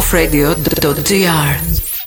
golfradio.gr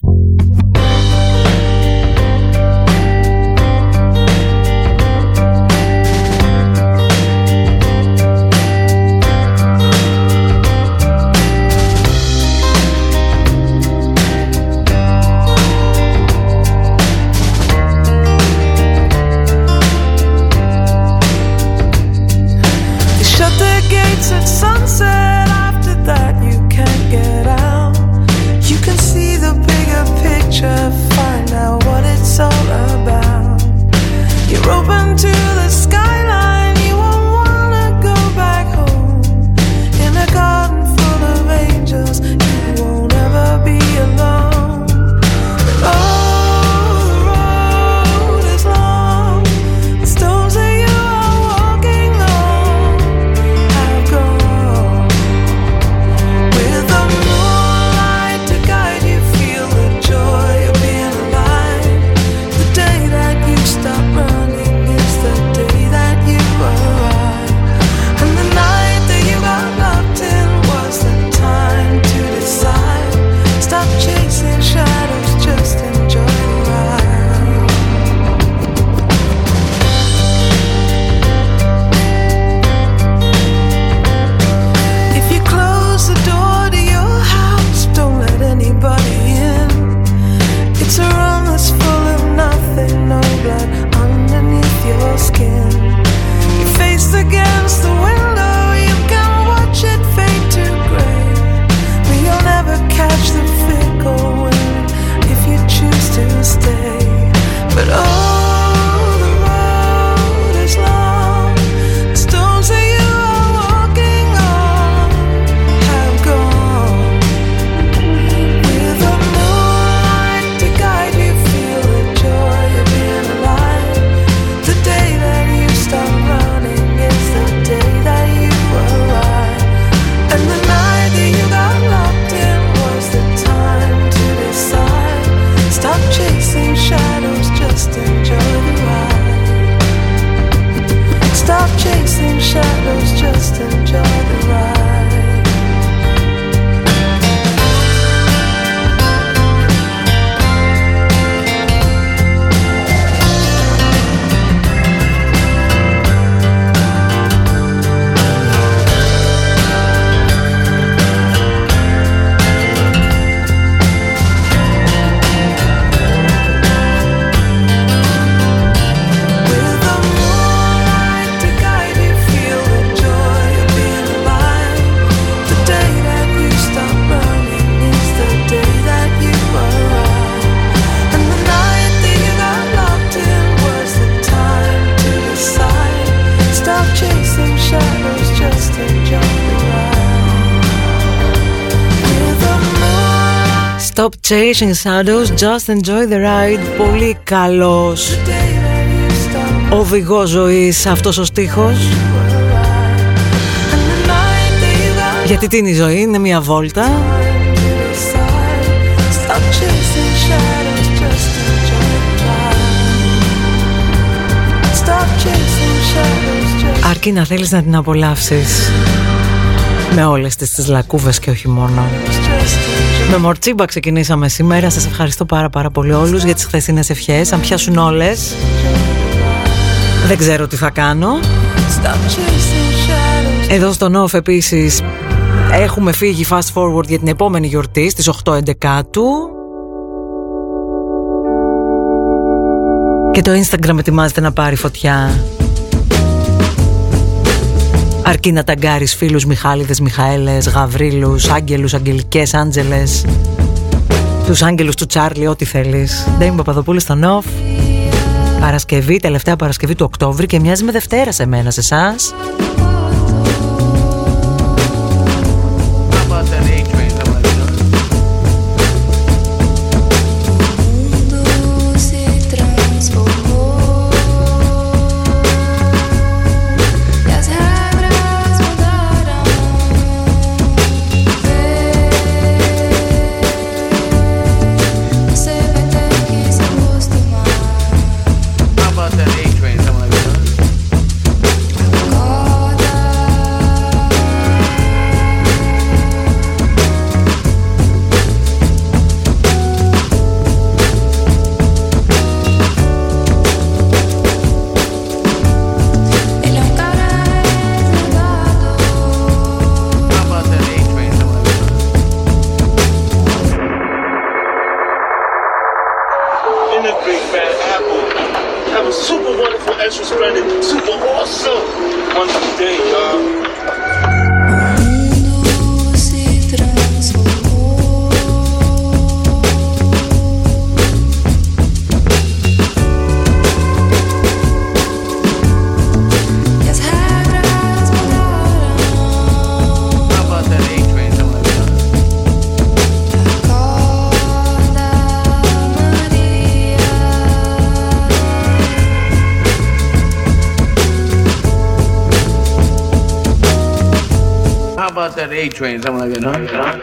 Chasing Shadows, Just Enjoy the Ride Πολύ καλός οδηγός ζωής αυτός ο στίχος. Γιατί τι είναι η ζωή, είναι μια βόλτα. Αρκεί να θέλεις να την απολαύσεις Με όλες τις, τις λακκούβες και όχι μόνο με μορτσίμπα ξεκινήσαμε σήμερα. Σας ευχαριστώ πάρα πάρα πολύ όλους για τις χθεσινές ευχές. Αν πιάσουν όλες, δεν ξέρω τι θα κάνω. Εδώ στο Νόφ επίσης έχουμε φύγει fast forward για την επόμενη γιορτή στις 8 του. Και το Instagram ετοιμάζεται να πάρει φωτιά. Αρκεί να ταγκάρεις φίλους Μιχάλιδε, Μιχαέλες, Γαβρίλους, Άγγελους, Αγγελικές, Άντζελες. Τους άγγελους του Τσάρλι, ό,τι θέλεις. Ντέιμι Παπαδοπούλου στο Νοφ. Παρασκευή, τελευταία Παρασκευή του Οκτώβρη και μοιάζει με Δευτέρα σε μένα, σε εσάς. Train? Something like that. No?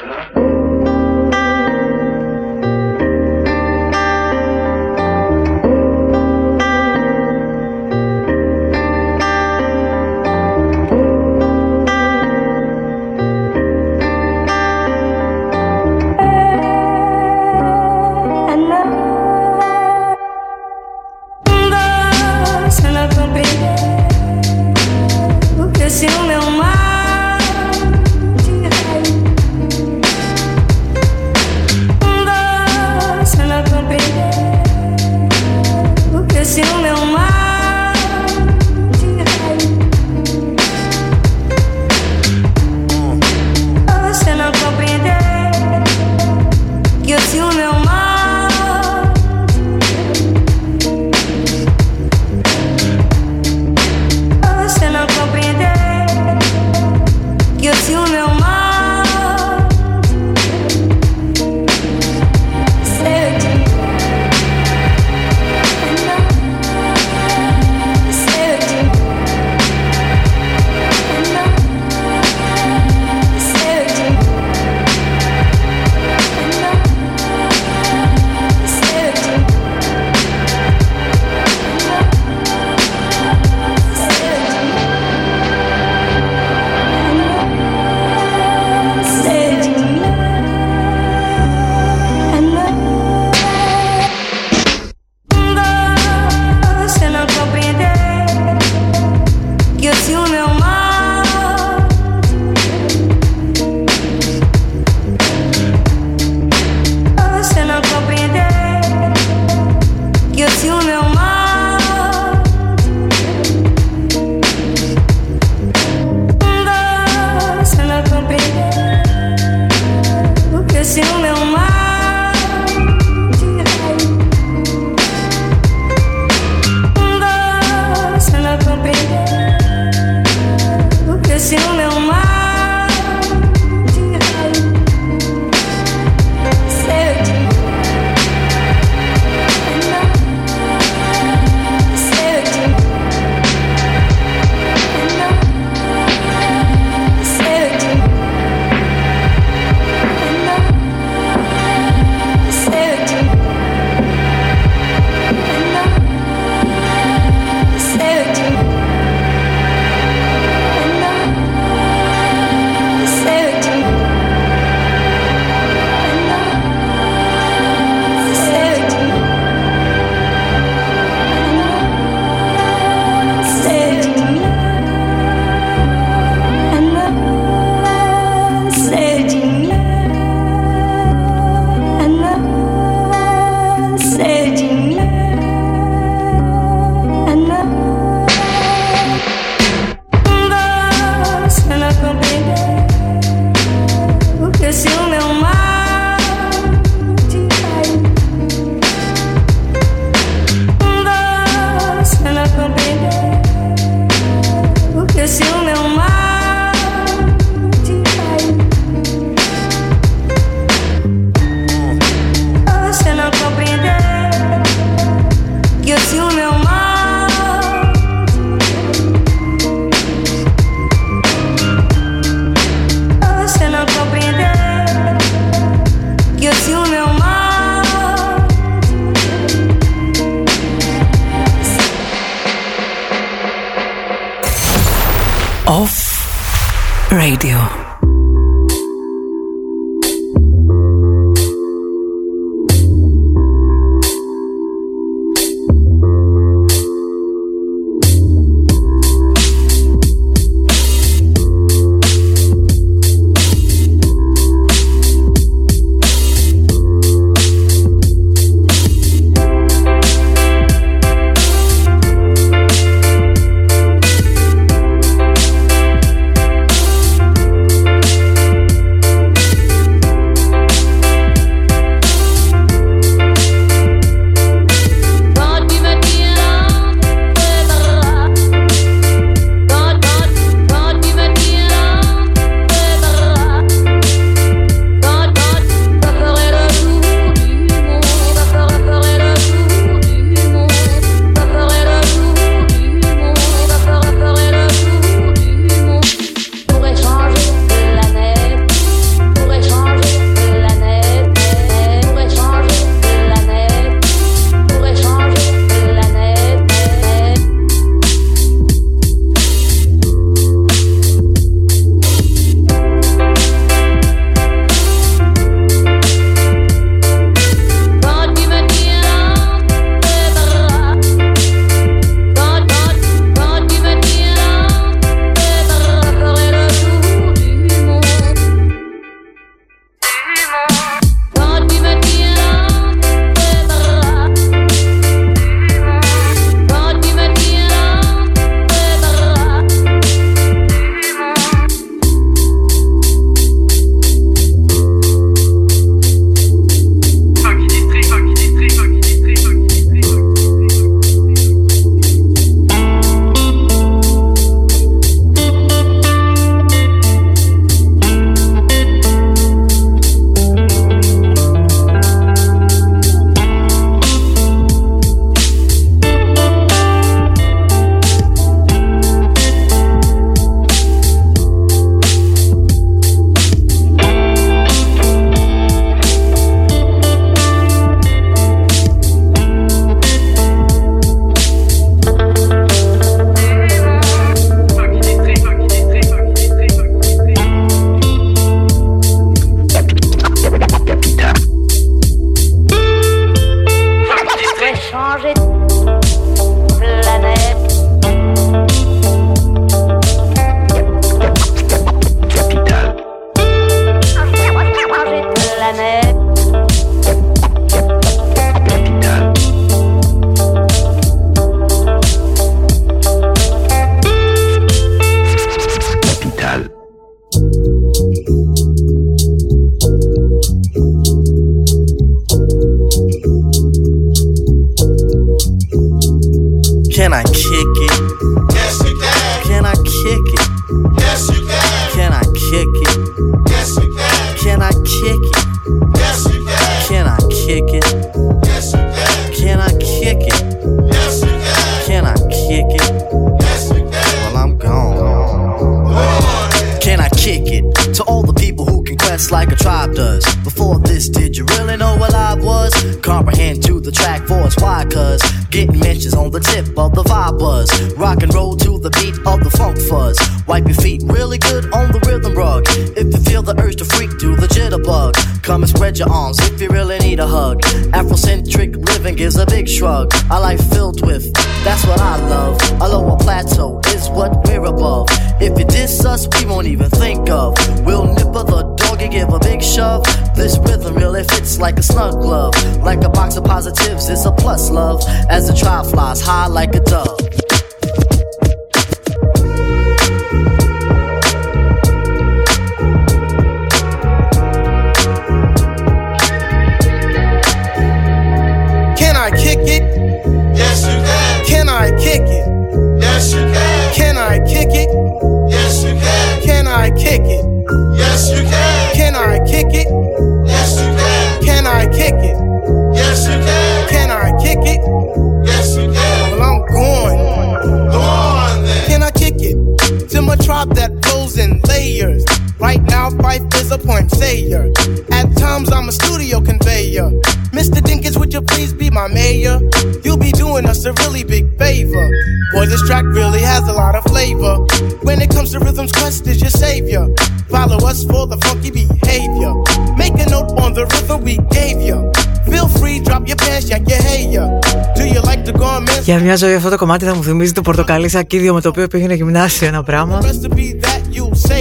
Για μια ζωή αυτό το κομμάτι θα μου θυμίζει το πορτοκαλί σακίδιο με το οποίο πήγαινε γυμνάσιο ένα πράγμα.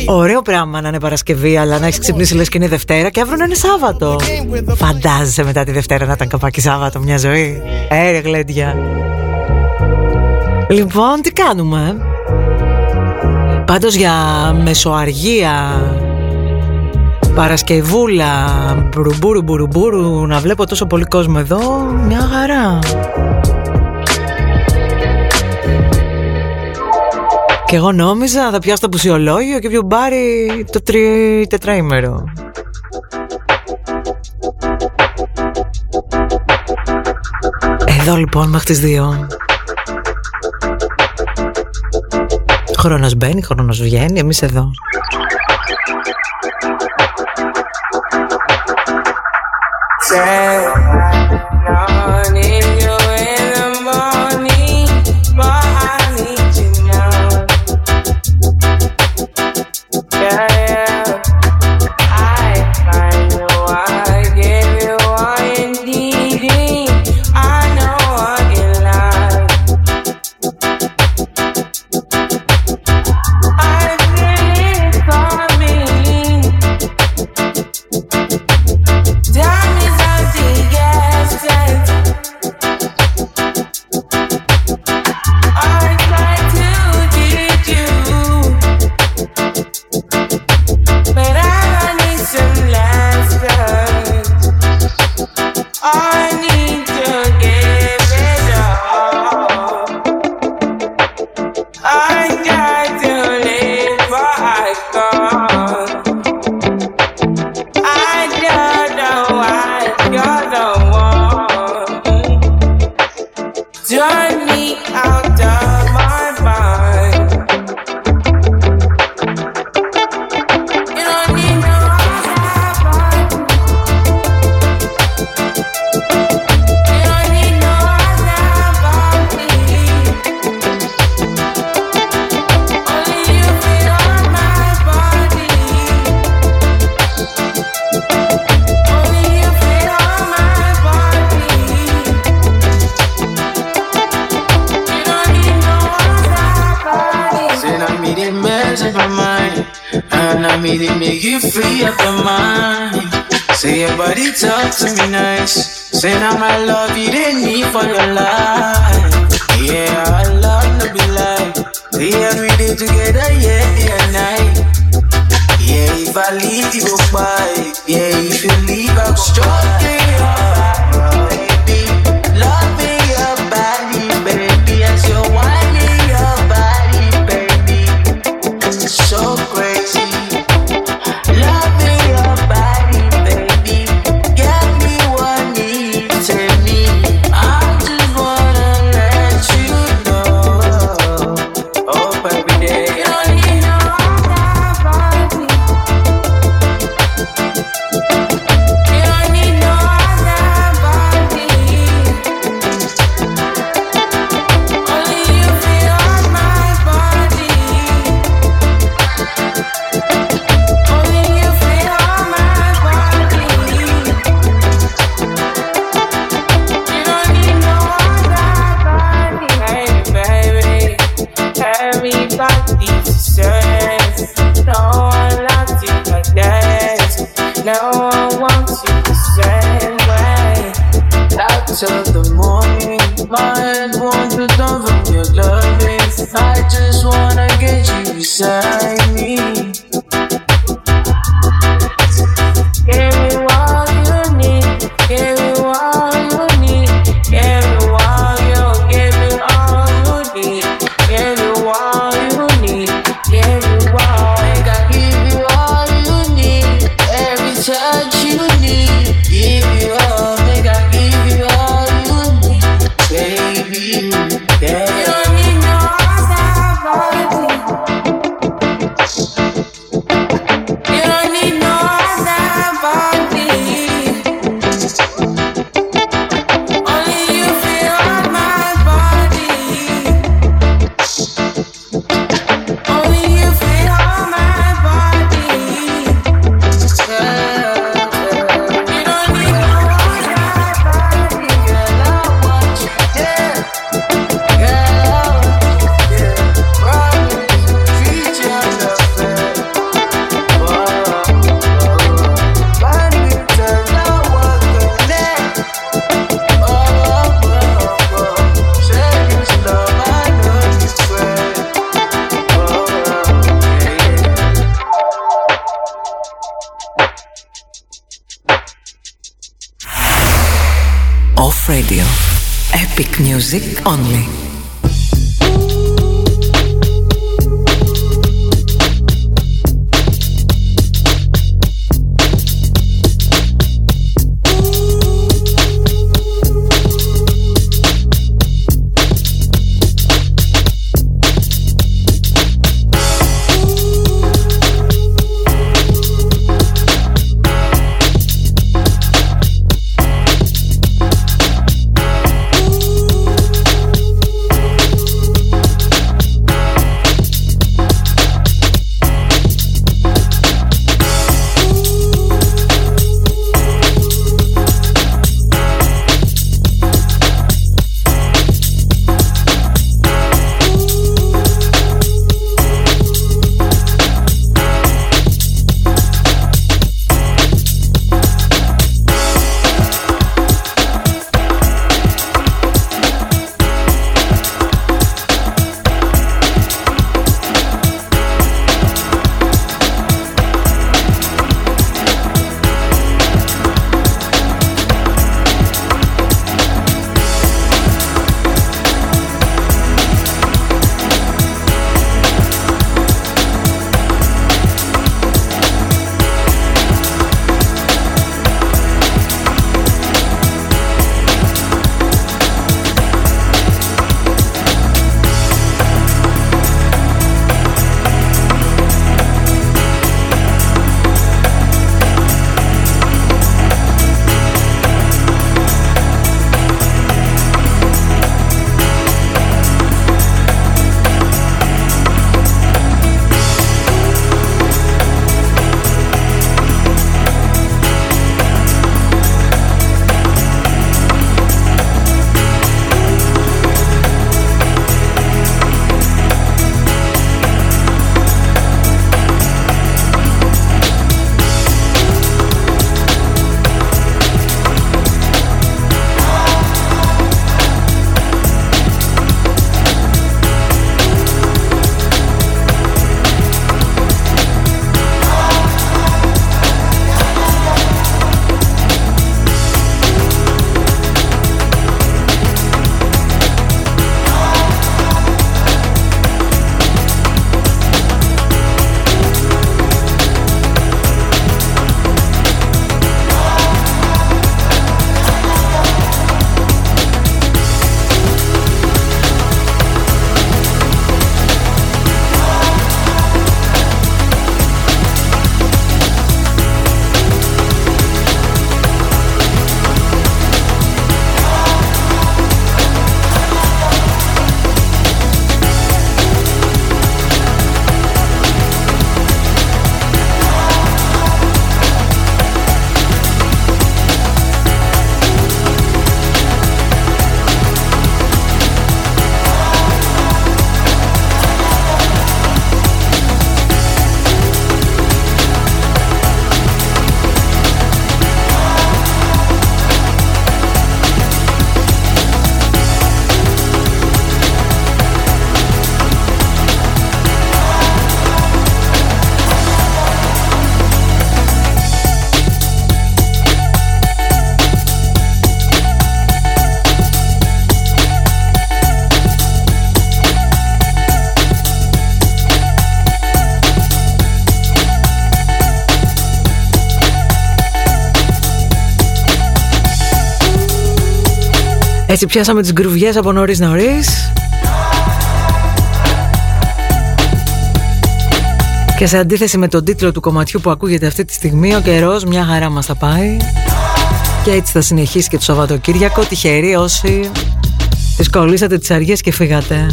Ωραίο πράγμα να είναι Παρασκευή, αλλά να έχεις ξυπνήσει λες και είναι Δευτέρα και αύριο να είναι Σάββατο. Φαντάζεσαι μετά τη Δευτέρα να ήταν καπάκι Σάββατο μια ζωή. Έρε γλέντια. Λοιπόν, τι κάνουμε; Πάντως για μεσοαργία Παρασκευούλα Μπουρουμπουρου μπουρουμπουρου Να βλέπω τόσο πολύ κόσμο εδώ Μια χαρά Και εγώ νόμιζα θα πιάσω το πουσιολόγιο και πιο μπάρι το τρι... τετραήμερο. Εδώ λοιπόν μέχρι τις δύο. Χρόνος μπαίνει, χρόνος βγαίνει, εμείς εδώ. Only. Έτσι πιάσαμε τις γκρουβιές από νωρίς νωρίς. Και σε αντίθεση με τον τίτλο του κομματιού που ακούγεται αυτή τη στιγμή Ο καιρός μια χαρά μας θα πάει. Και έτσι θα συνεχίσει και το Σαββατοκύριακο Τυχεροί όσοι τις κολλήσατε τις αργίες και φύγατε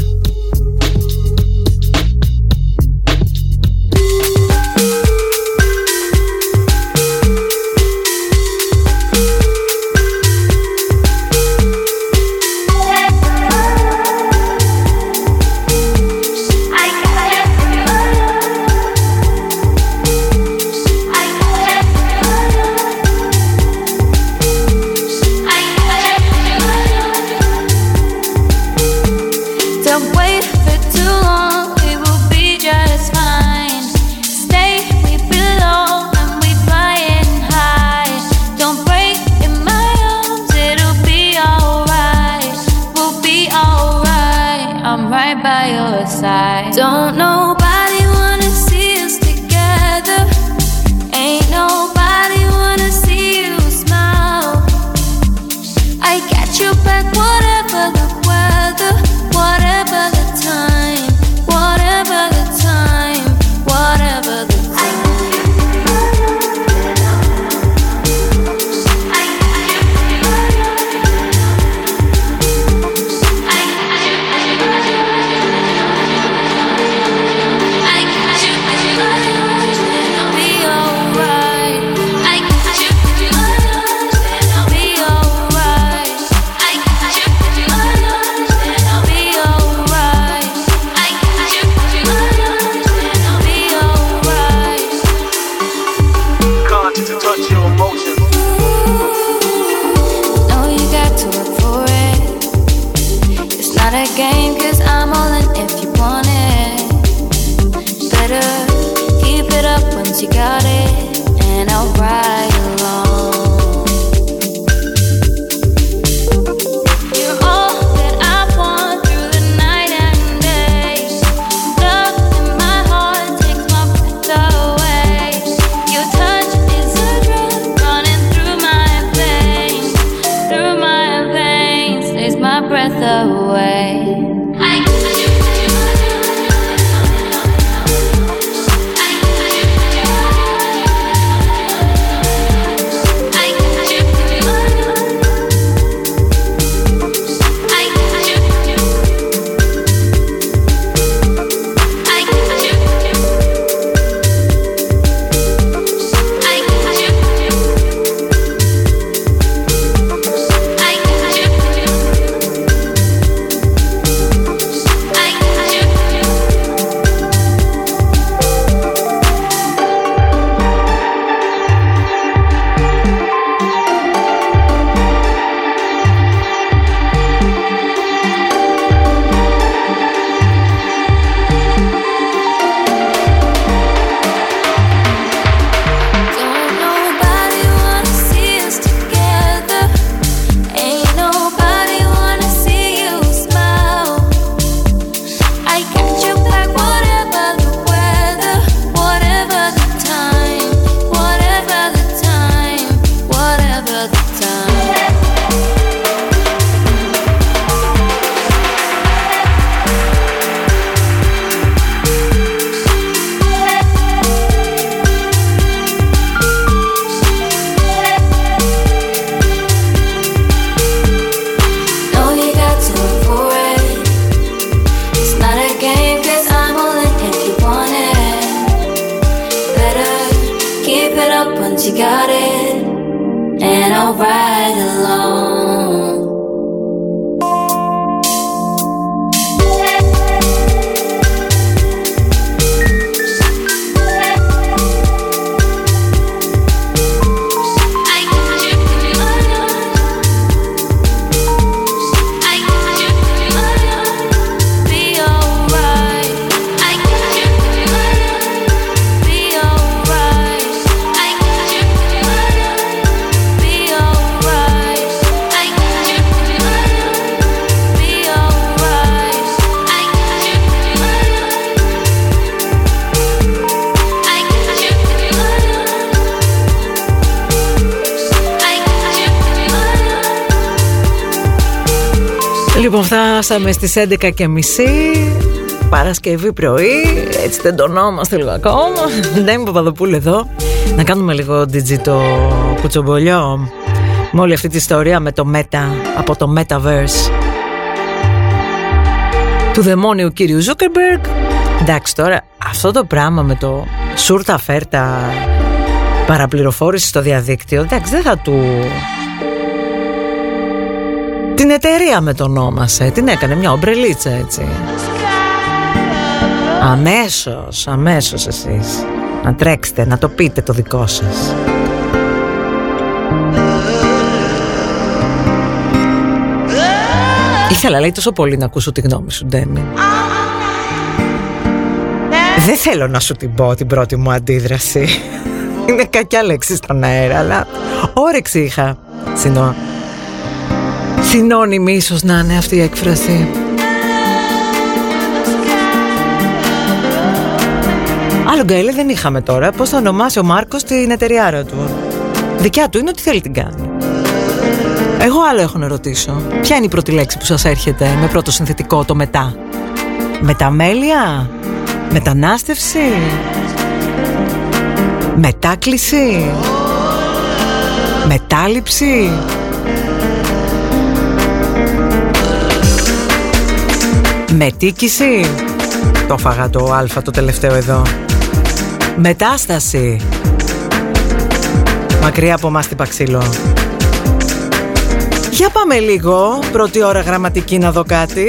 φτάσαμε στις 11 και μισή. Παρασκευή πρωί. Έτσι τεντωνόμαστε λίγο ακόμα. Δεν είμαι Παπαδοπούλου εδώ. Να κάνουμε λίγο digito κουτσομπολιό. Με όλη αυτή τη ιστορία με το Meta Από το Metaverse. Του δαιμόνιου κύριου Ζούκερμπεργκ Εντάξει τώρα αυτό το πράγμα με το σούρτα φέρτα παραπληροφόρηση στο διαδίκτυο εντάξει δεν θα του την εταιρεία με τον όνομασε την έκανε μια ομπρελίτσα έτσι. Αμέσως αμέσως εσείς. Να τρέξετε να το πείτε το δικό σας. Ήθελα λέει τόσο πολύ να ακούσω τη γνώμη σου Ντέμι Δεν θέλω να σου την πω την πρώτη μου αντίδραση. Είναι κακιά λέξη στον αέρα Αλλά όρεξη είχα. Συνό... Συνώνυμη ίσως να είναι αυτή η έκφραση. Άλλο γκαίλε δεν είχαμε τώρα. Πώς θα ονομάσει ο Μάρκος την εταιριάρα του Δικιά του είναι ότι θέλει την κάνει. Εγώ άλλο έχω να ρωτήσω. Ποια είναι η πρώτη λέξη που σας έρχεται Με πρώτο συνθετικό το μετά; Μεταμέλεια; Μετανάστευση; Μετάκληση; Μετάληψη; Μετίκηση Το φάγα το α το τελευταίο εδώ. Μετάσταση. Μακριά από μας την παξίλο. Για πάμε λίγο. Πρώτη ώρα γραμματική να δω κάτι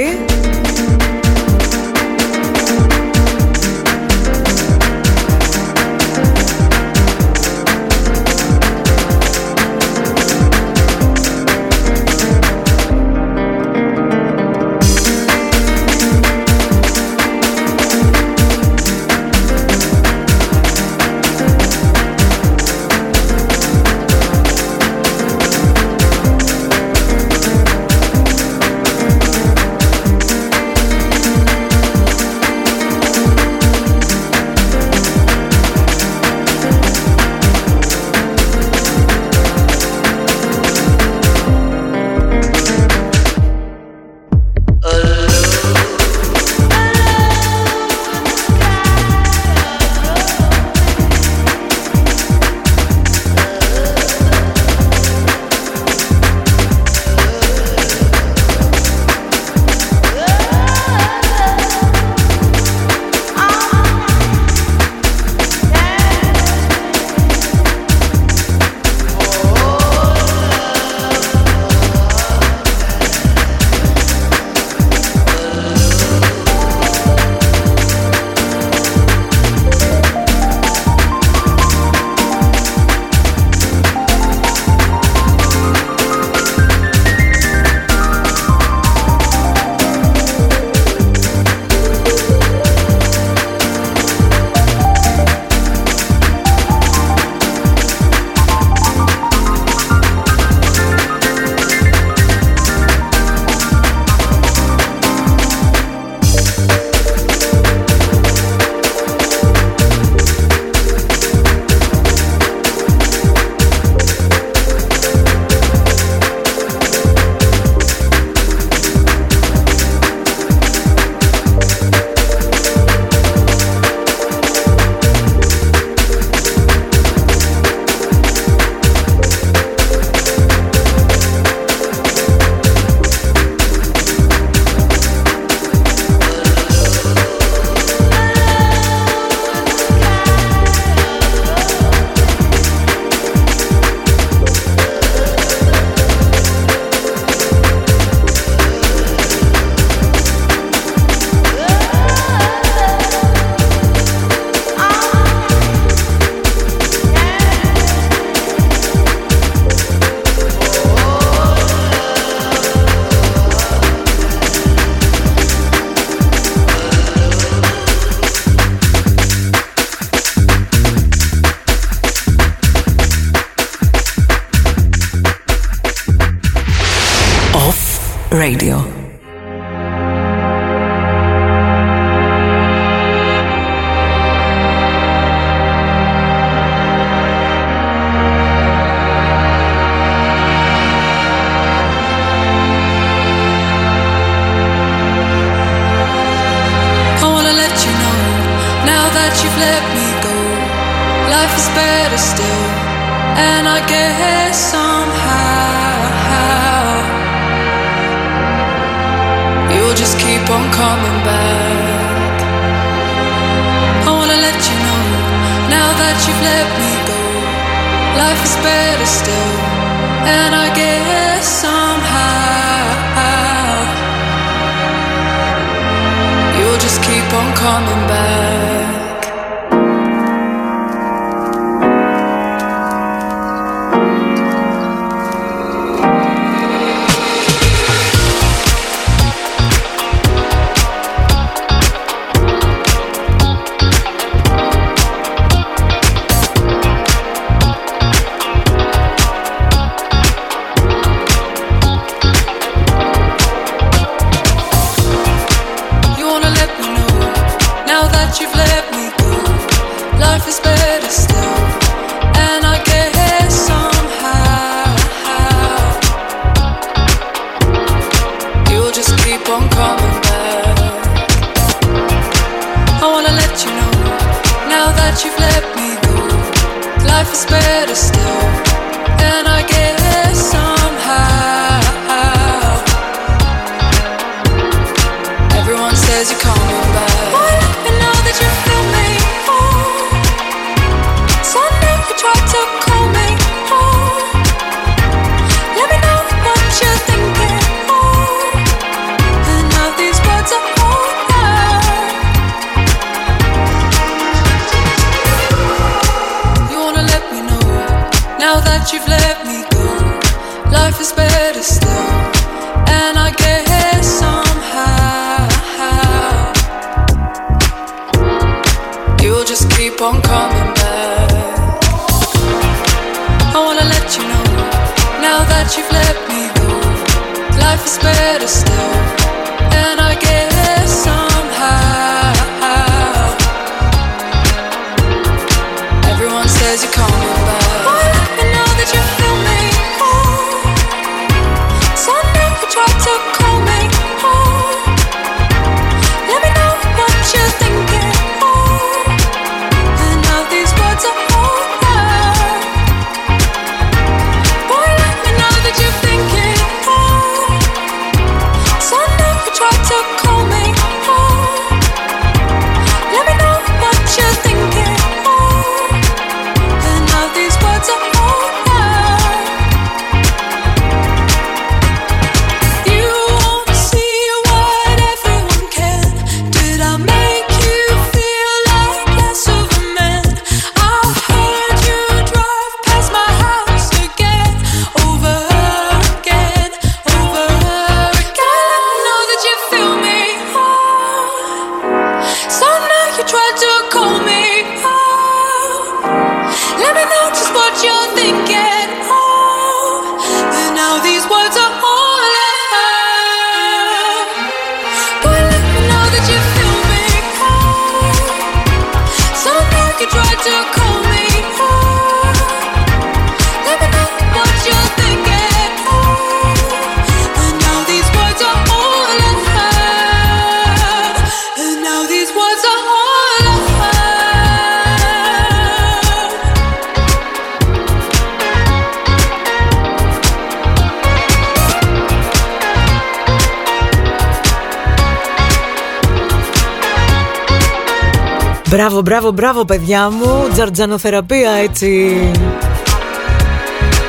Μπράβο παιδιά μου, τζαρτζανοθεραπεία έτσι.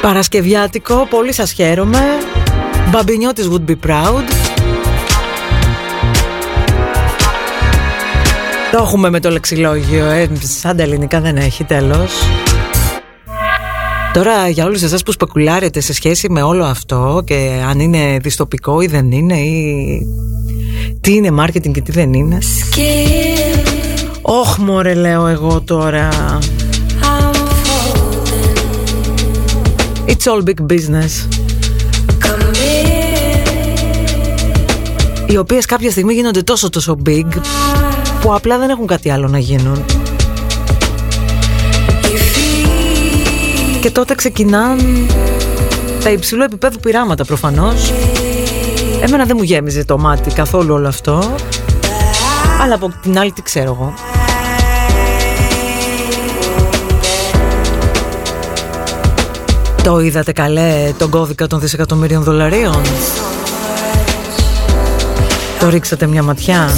Παρασκευιάτικο, πολύ σας χαίρομαι. Μπαμπινιώτης would be proud. Το έχουμε με το λεξιλόγιο, ε, σαν τα ελληνικά δεν έχει τέλος. Τώρα για όλους εσάς που σπεκουλάρετε σε σχέση με όλο αυτό και αν είναι διστοπικό ή δεν είναι ή τι είναι marketing και τι δεν είναι. Όχ λέω εγώ τώρα. It's all big business. Οι οποίες κάποια στιγμή γίνονται τόσο τόσο big Που απλά δεν έχουν κάτι άλλο να γίνουν. Και τότε ξεκινάν τα υψηλού επίπεδου πειράματα προφανώς. Εμένα δεν μου γέμιζε το μάτι καθόλου όλο αυτό. Αλλά από την άλλη τι ξέρω εγώ. Το είδατε καλέ τον κώδικα των δισεκατομμύριων δολαρίων; Το ρίξατε μια ματιά;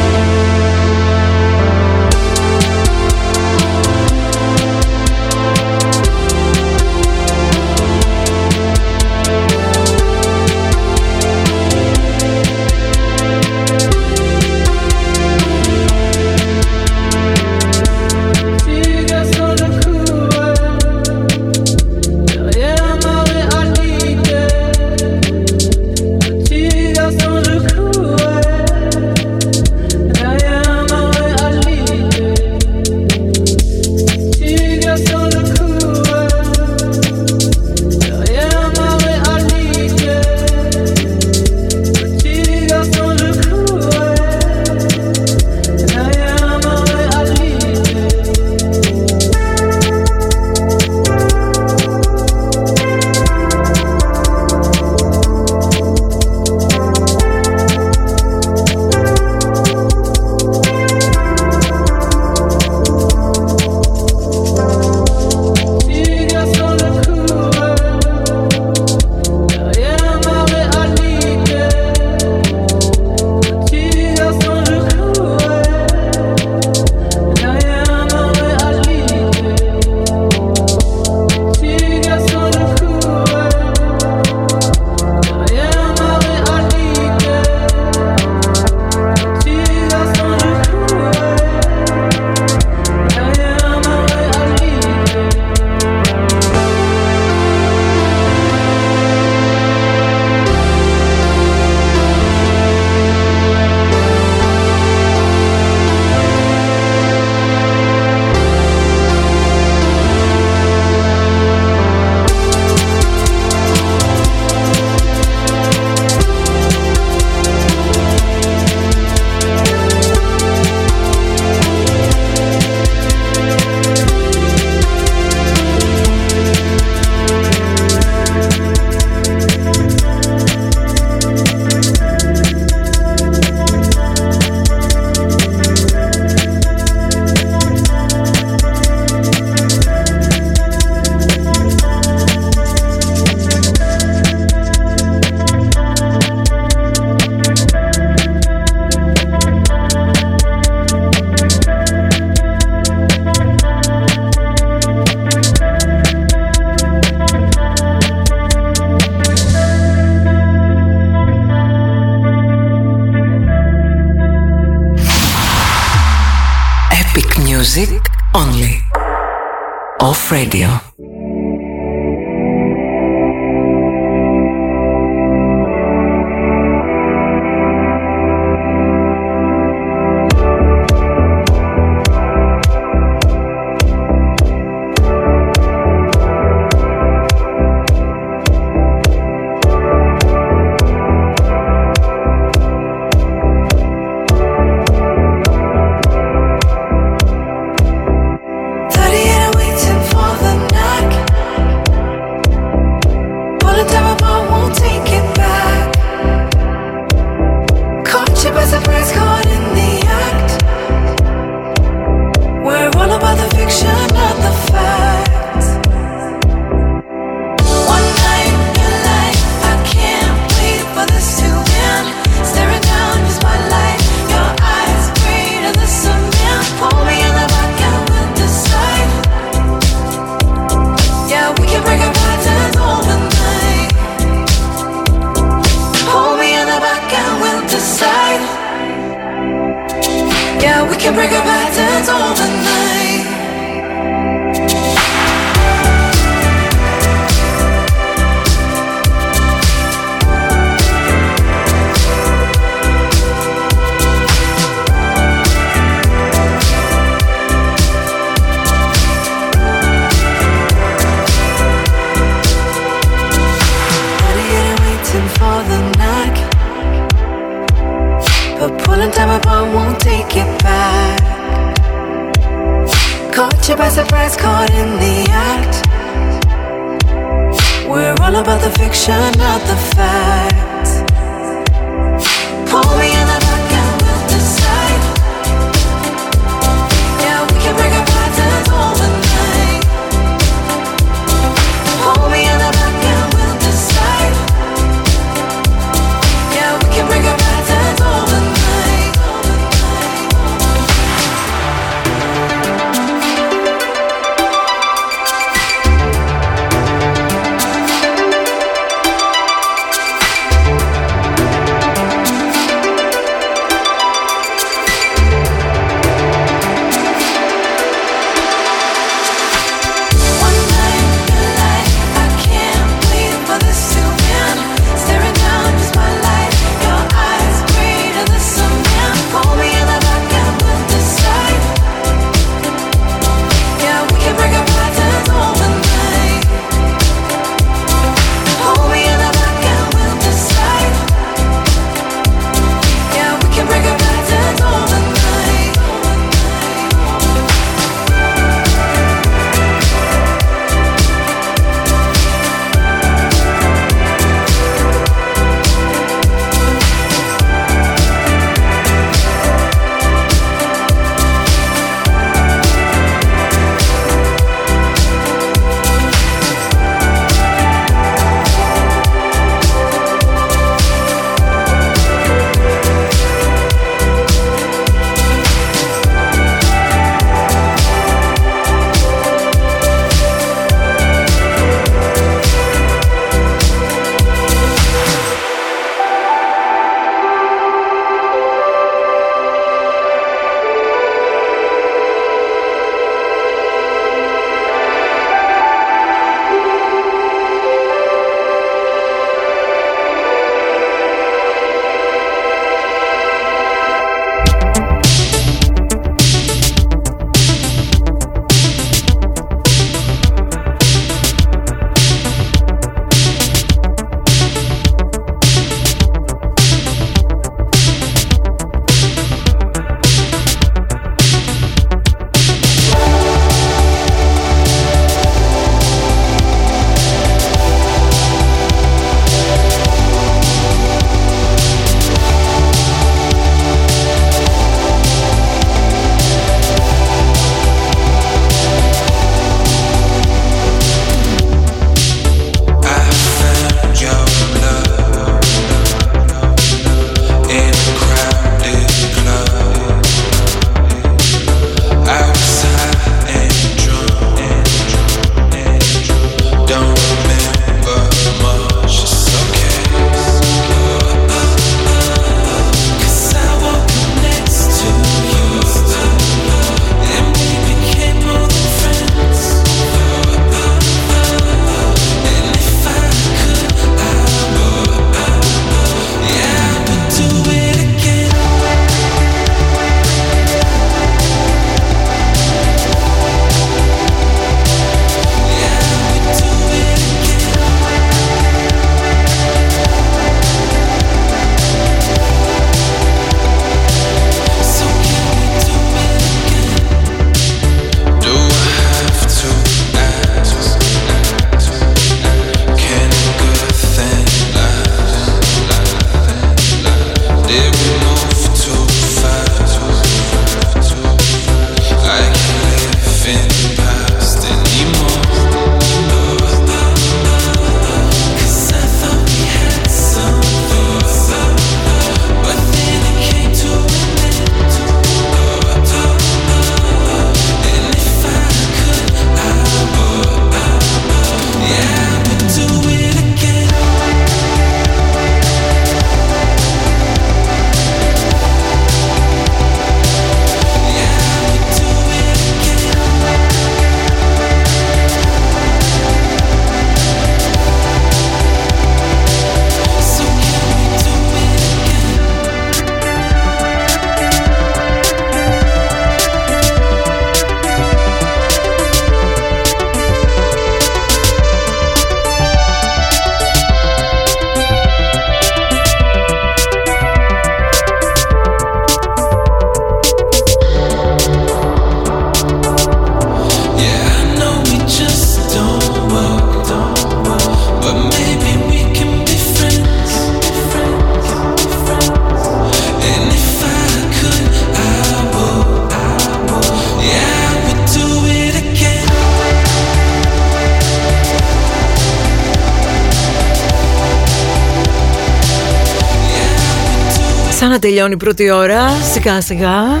Τελειώνει η πρώτη ώρα, σιγά σιγά.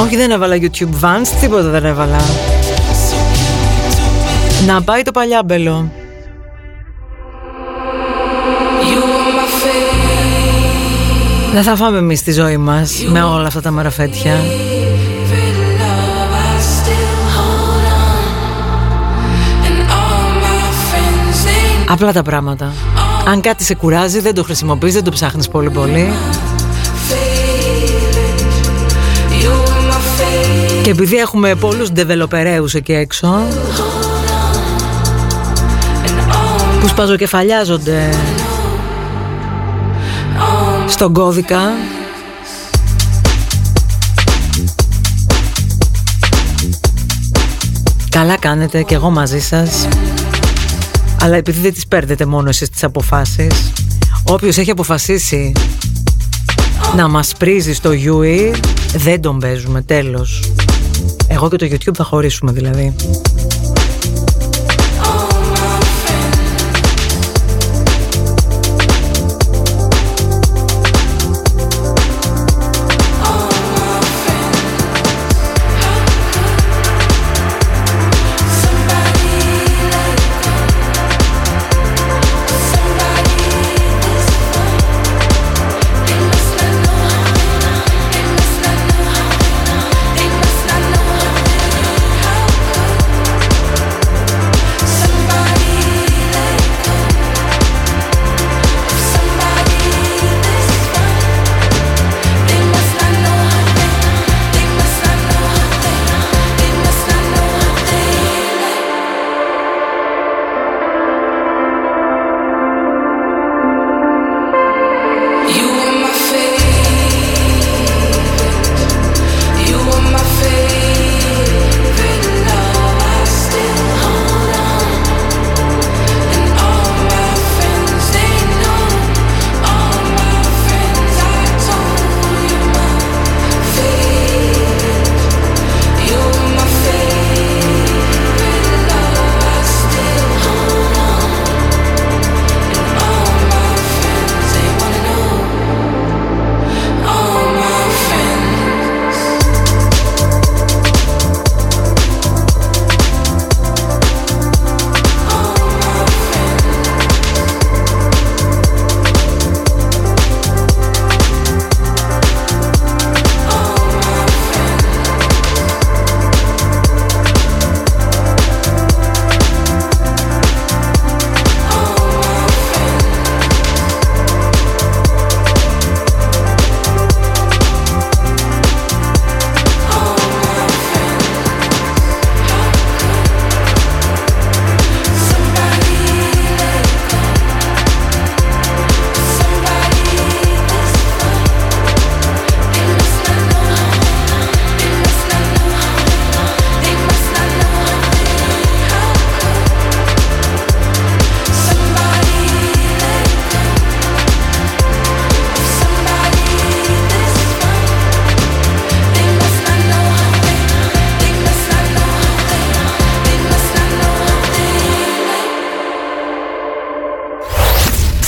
Όχι δεν έβαλα YouTube Vans, τίποτα δεν έβαλα. Να πάει το παλιάμπελο. Δεν θα φάμε εμείς τη ζωή μας με όλα αυτά τα μαραφέτια. Απλά τα πράγματα. Αν κάτι σε κουράζει, δεν το χρησιμοποιείς, δεν το ψάχνεις πολύ πολύ. Και επειδή έχουμε πολλούς ντεβελοπεραίους εκεί έξω που σπαζοκεφαλιάζονται στον κώδικα Καλά κάνετε και εγώ μαζί σας Αλλά επειδή δεν τις παίρνετε μόνο εσείς τις αποφάσεις Όποιος έχει αποφασίσει να μας πρίζει στο Yui Δεν τον παίζουμε τέλος. Εγώ και το YouTube θα χωρίσουμε δηλαδή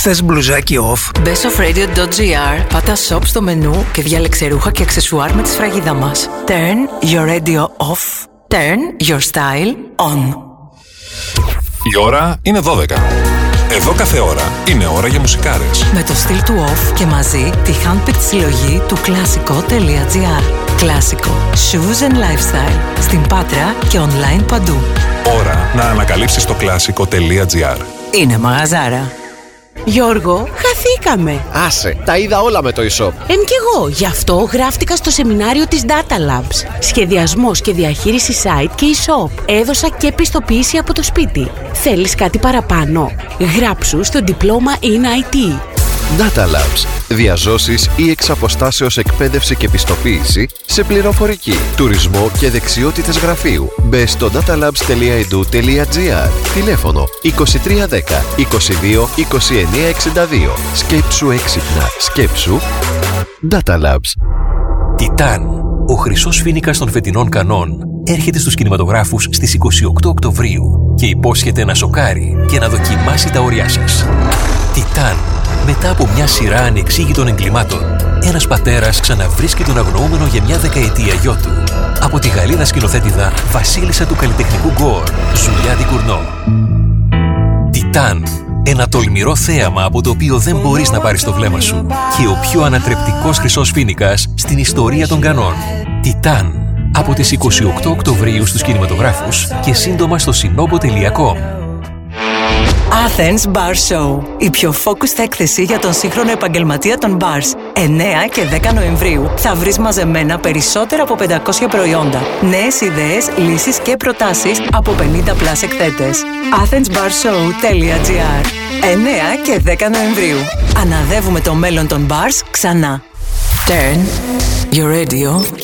Θες μπλουζάκι off; Bestofradio.gr Πάτα shop στο μενού και διάλεξε ρούχα και αξεσουάρ με τη σφραγίδα μας. Turn your radio off. Turn your style on. Η ώρα είναι 12. Εδώ κάθε ώρα είναι ώρα για μουσικάρες. Με το στυλ του off και μαζί τη handpicked συλλογή του κλασικό.gr Κλασικό. Shoes and lifestyle. Στην Πάτρα και online παντού. Ώρα να ανακαλύψεις το κλασικό.gr. Είναι μαγαζάρα. Γιώργο, χαθήκαμε. Άσε, τα είδα όλα με το e-shop. Εμ κι εγώ, γι' αυτό γράφτηκα στο σεμινάριο της Data Labs. Σχεδιασμός και διαχείριση site και e-shop. Έδωσα και πιστοποίηση από το σπίτι. Θέλεις κάτι παραπάνω; Γράψου στο διπλώμα in IT. Data Labs. Διαζώσεις ή εξ αποστάσεως εκπαίδευση και πιστοποίηση σε πληροφορική, τουρισμό και δεξιότητες γραφείου. Μπε στο datalabs.edu.gr Τηλέφωνο 2310 22 2962 Σκέψου έξυπνα. Σκέψου Data Labs. Τιτάν, ο χρυσός φοίνικας των φετινών κανόν, έρχεται στους κινηματογράφους στις 28 Οκτωβρίου και υπόσχεται να σοκάρει και να δοκιμάσει τα όρια σας. Τιτάν, Μετά από μια σειρά ανεξήγητων εγκλημάτων, ένας πατέρας ξαναβρίσκει τον αγνοούμενο για μια δεκαετία γιο του. Από τη Γαλλίδα σκηνοθέτηδα Βασίλισσα του καλλιτεχνικού γκορ, Ζουλιά Ντικουρνό. Τιτάν. Ένα τολμηρό θέαμα από το οποίο δεν μπορείς να πάρεις το βλέμμα σου. Και ο πιο ανατρεπτικός χρυσός φοίνικας στην ιστορία των Καννών. Τιτάν. Από τις 28 Οκτωβρίου στους κινηματογράφους και σύντομα στο cinobo.com. Athens Bar Show. Η πιο focused έκθεση για τον σύγχρονο επαγγελματία των bars. 9 και 10 Νοεμβρίου θα βρεις μαζεμένα περισσότερα από 500 προϊόντα. Νέες ιδέες, λύσεις και προτάσεις από 50 plus εκθέτες. athensbarshow.gr 9 και 10 Νοεμβρίου. Αναδεύουμε το μέλλον των bars ξανά. Turn your radio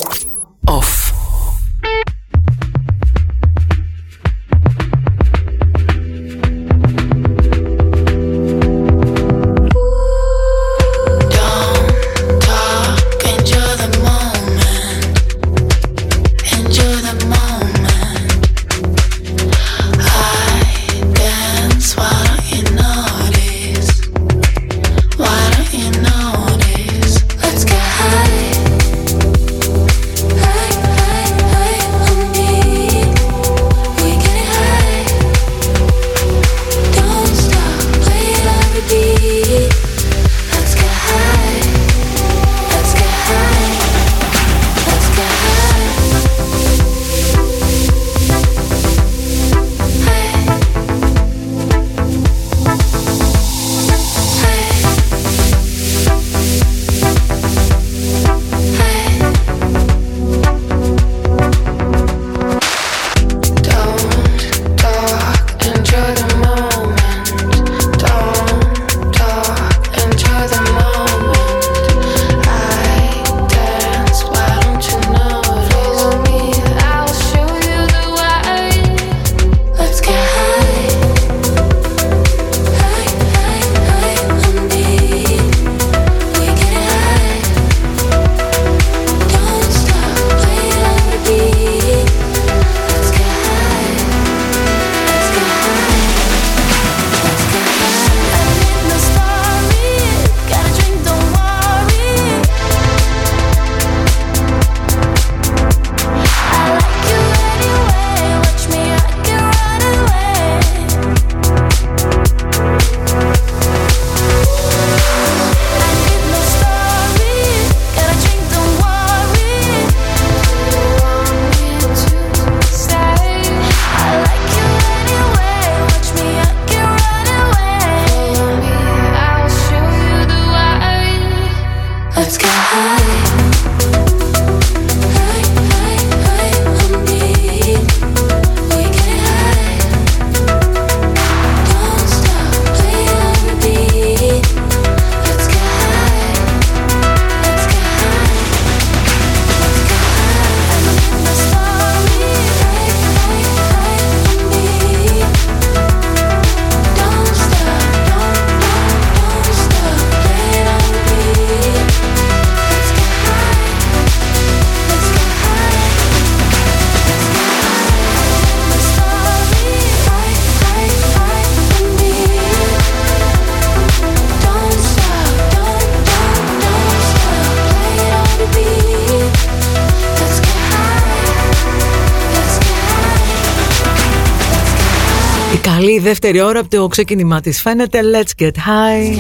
δεύτερη ώρα από το ξεκίνημά της. Φαίνεται Let's get high.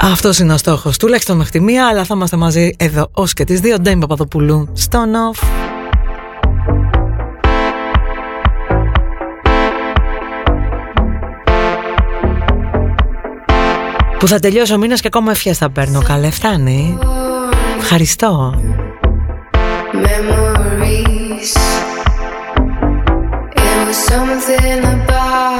Αυτός είναι ο στόχος τουλάχιστον μέχρι τη μία Αλλά θα είμαστε μαζί εδώ ως και τις δύο. Ντέιμ Παπαδοπούλου στον off. Που θα τελειώσει ο μήνας και ακόμα ευχές θα παίρνω Καλέ φτάνει. Ευχαριστώ. Memories. Was something about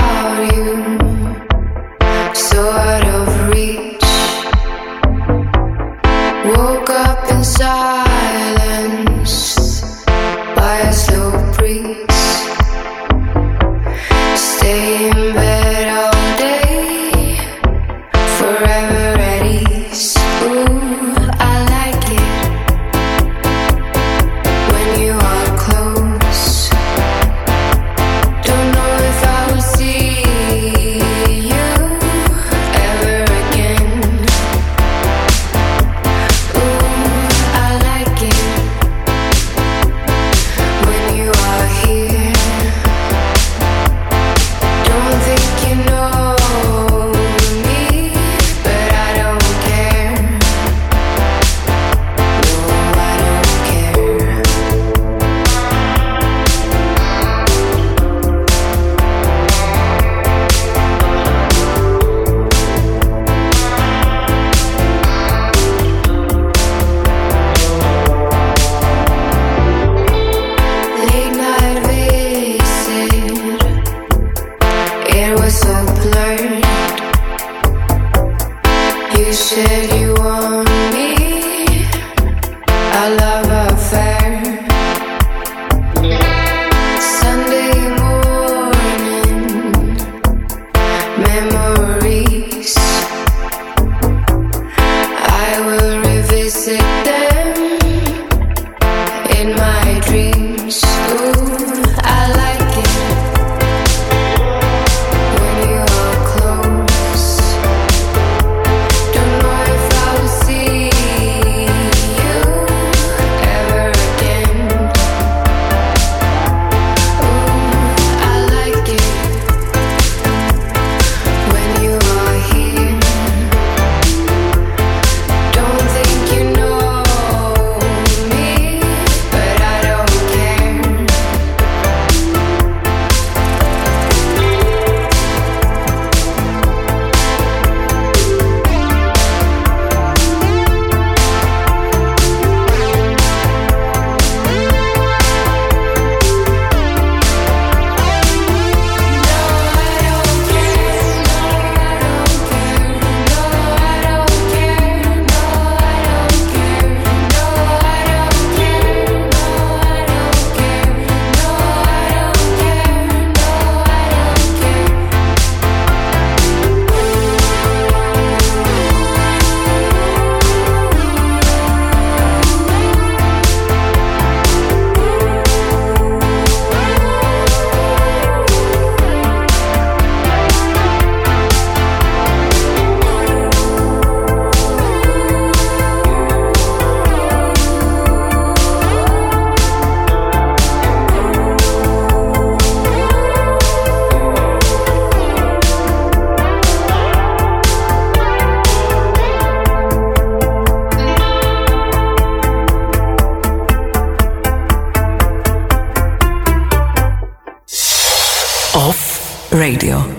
Radio.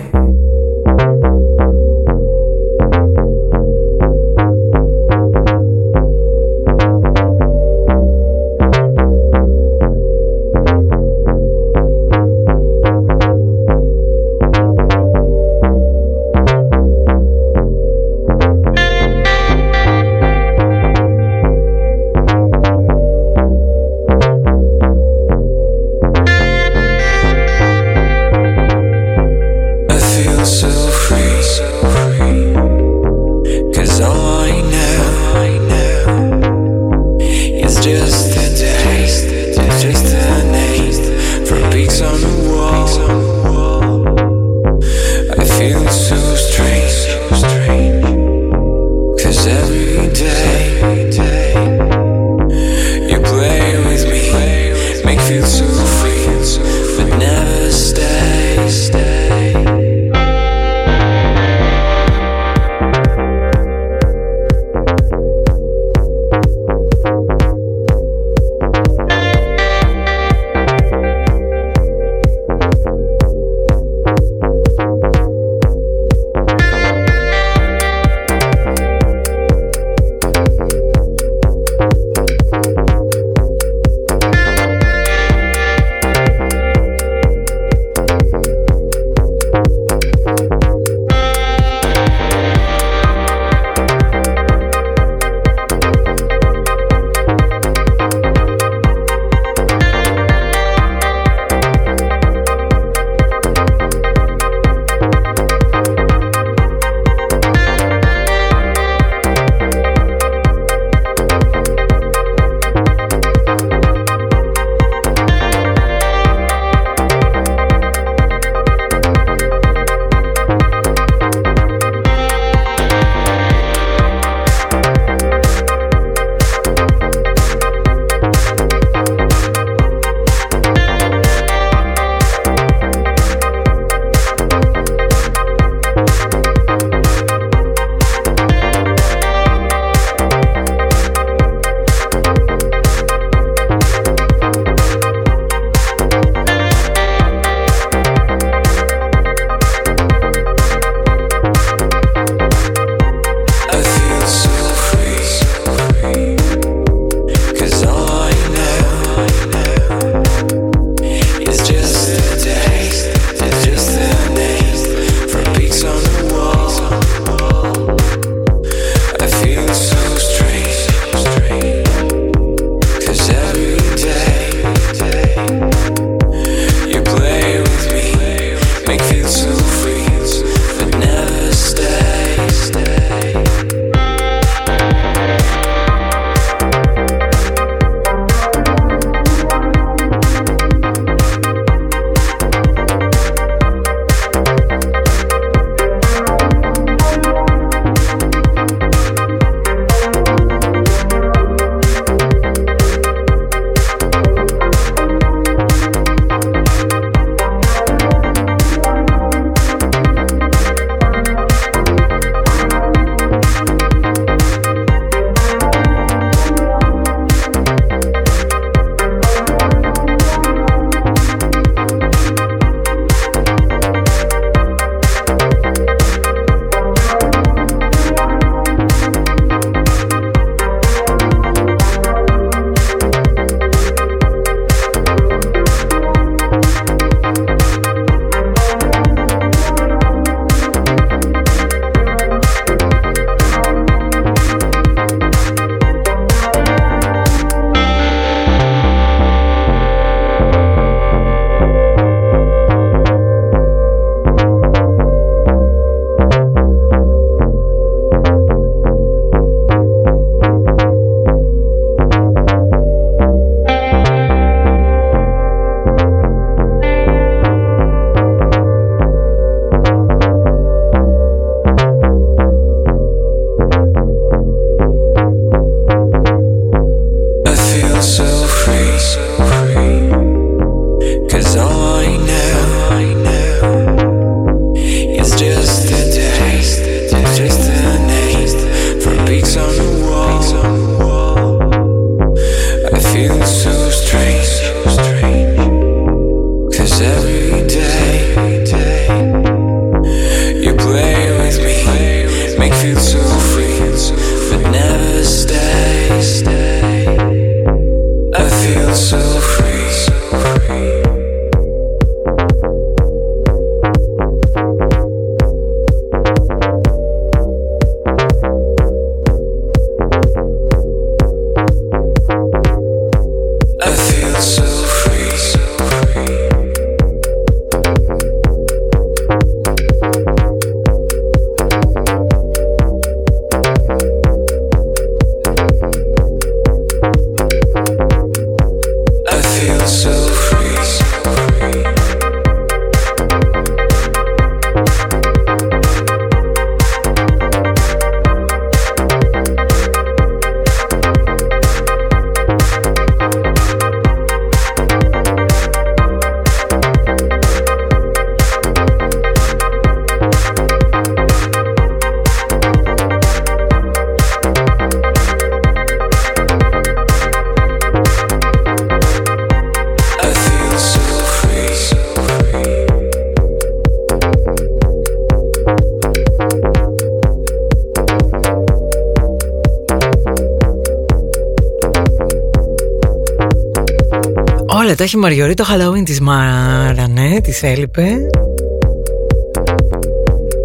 Το έχει Μαριωρή το Halloween της Μάρα, ναι, της έλειπε.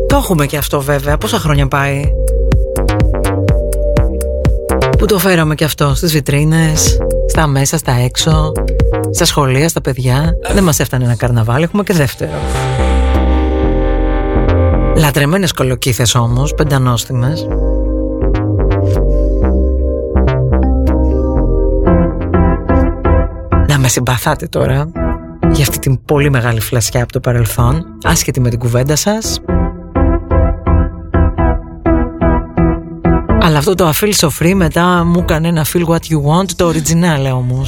Το έχουμε και αυτό βέβαια. Πόσα χρόνια πάει; Που το φέραμε και αυτό στις βιτρίνες, στα μέσα, στα έξω, στα σχολεία, στα παιδιά. Δεν μας έφτανε ένα καρναβάλι, έχουμε και δεύτερο. Λατρεμένες κολοκύθες όμως, πεντανόστιμες. Συμπαθάτε τώρα για αυτή την πολύ μεγάλη φλασιά από το παρελθόν, άσχετη με την κουβέντα σας. Αλλά αυτό το feel so free μετά μου κάνει ένα feel what you want. Το original λέω όμω.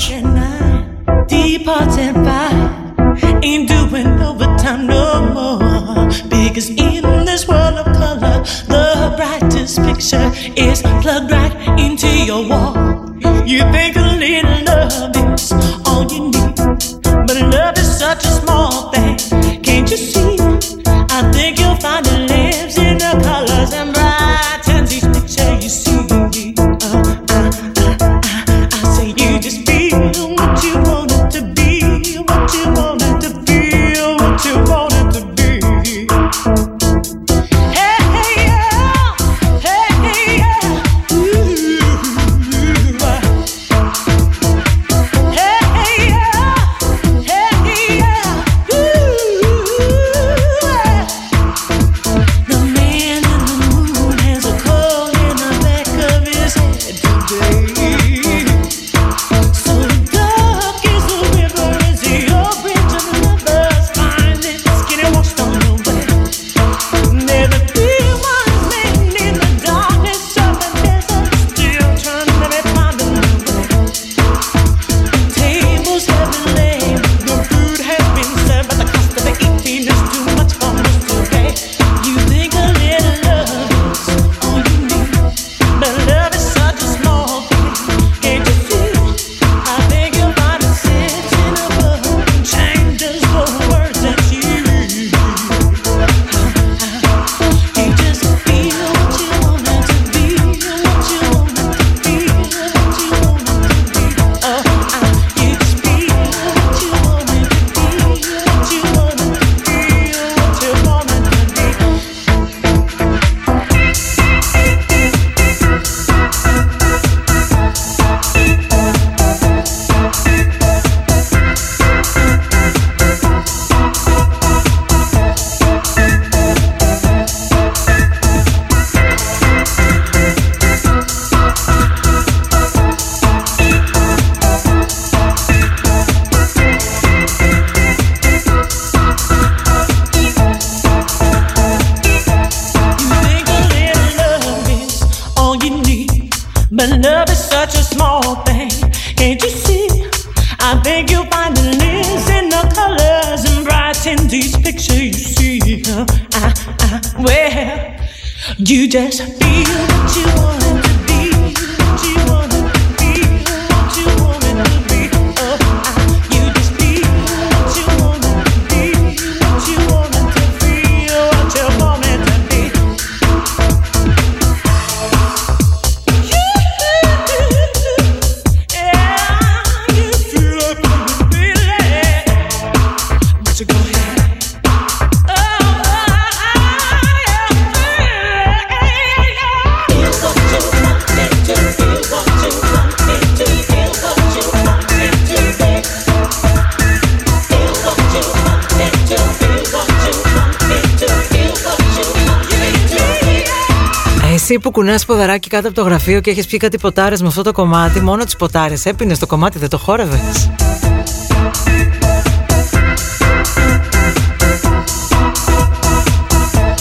Εσύ που κουνάς ποδαράκι κάτω από το γραφείο και έχεις πιει κάτι ποτάρες με αυτό το κομμάτι, μόνο τις ποτάρες έπινες το κομμάτι, δεν το χόρευες.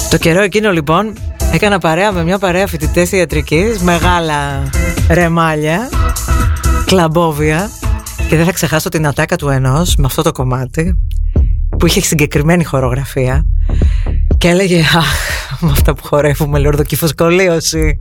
Το καιρό εκείνο λοιπόν έκανα παρέα με μια παρέα φοιτητές ιατρικής, μεγάλα ρεμάλια, κλαμπόβια και δεν θα ξεχάσω την ατάκα του ενός με αυτό το κομμάτι που είχε συγκεκριμένη χορογραφία και έλεγε «Αχ, με αυτά που χορεύουμε λορδοκυφοσκολίωση».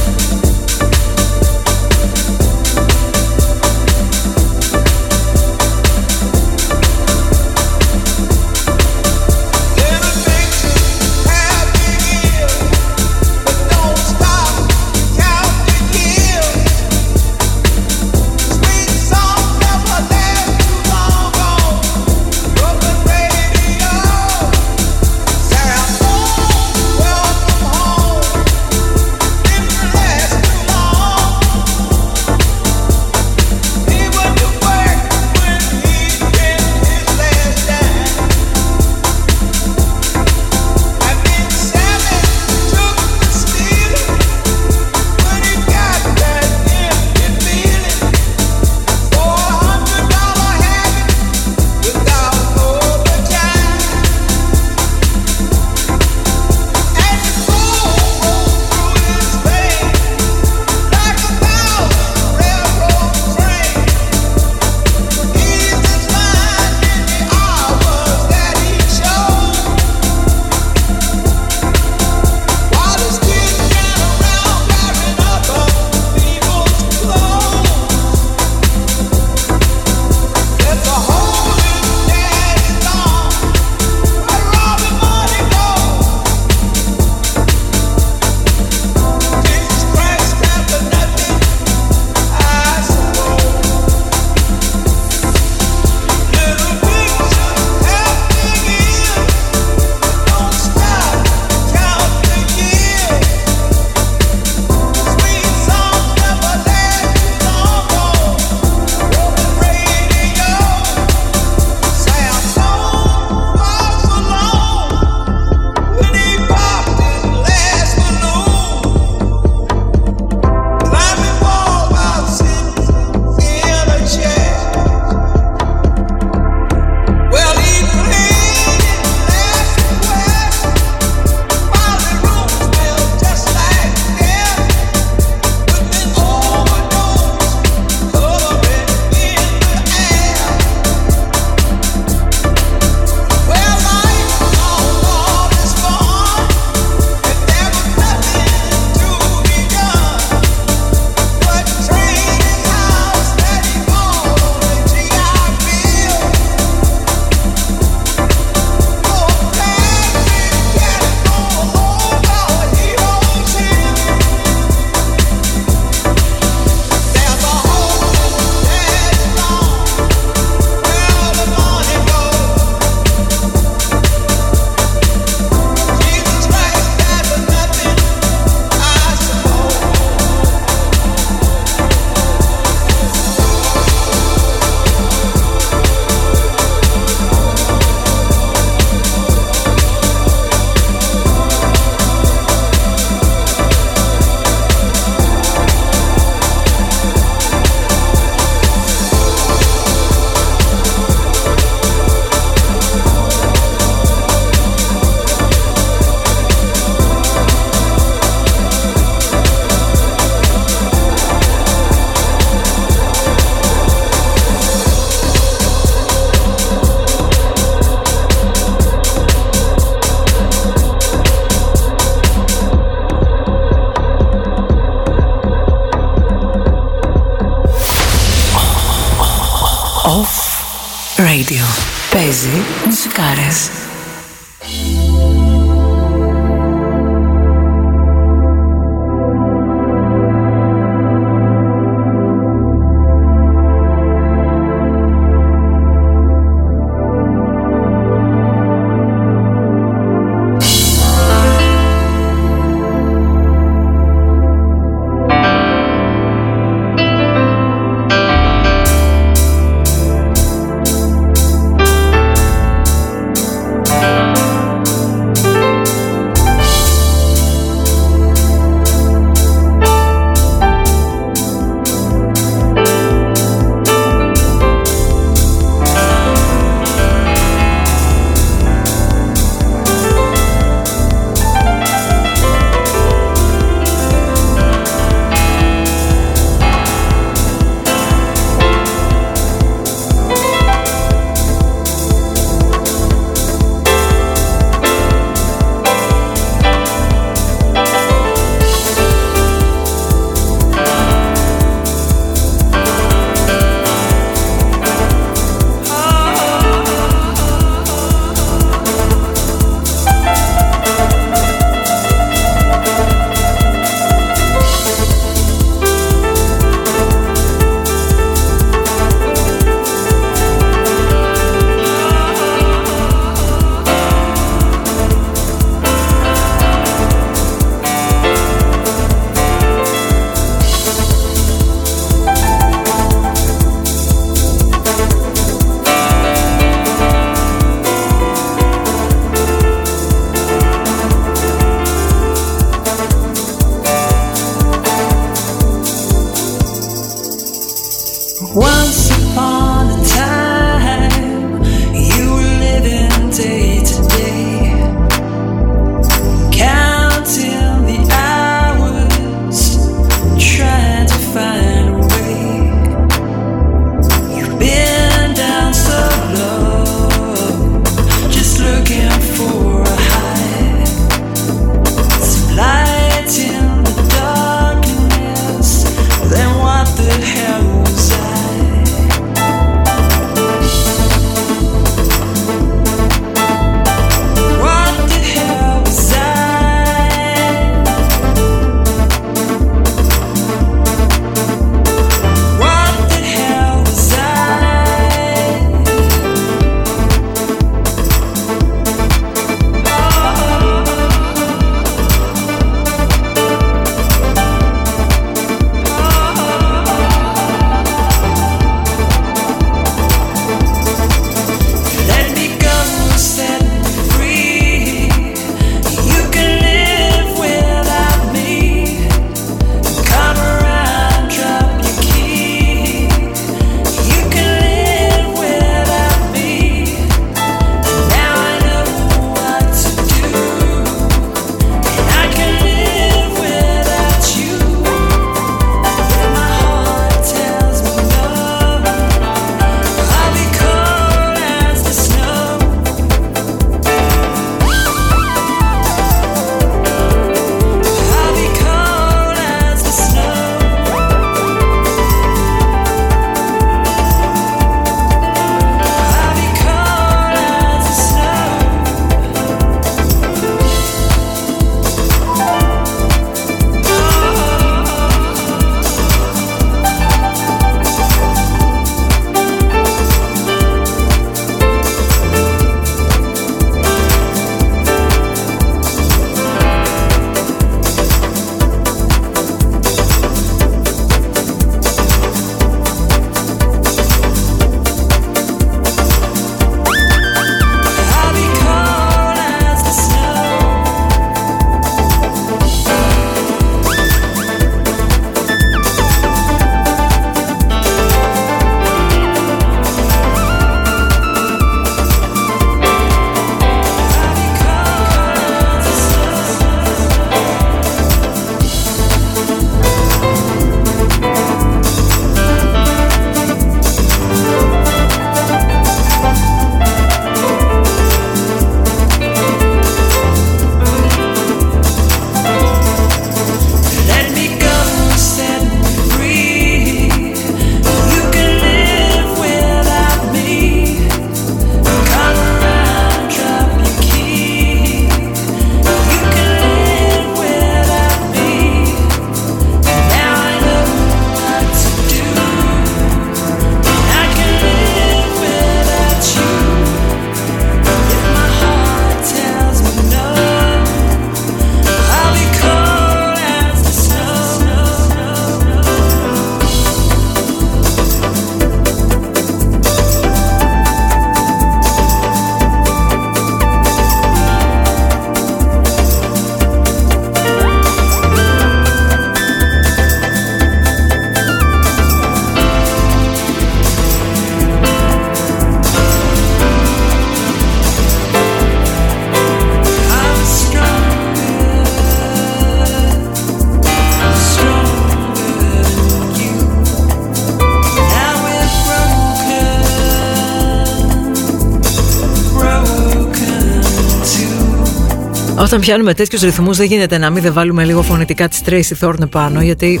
Όταν πιάνουμε τέτοιους ρυθμούς δεν γίνεται να μην δεν βάλουμε λίγο φωνητικά της Tracy Thorne πάνω γιατί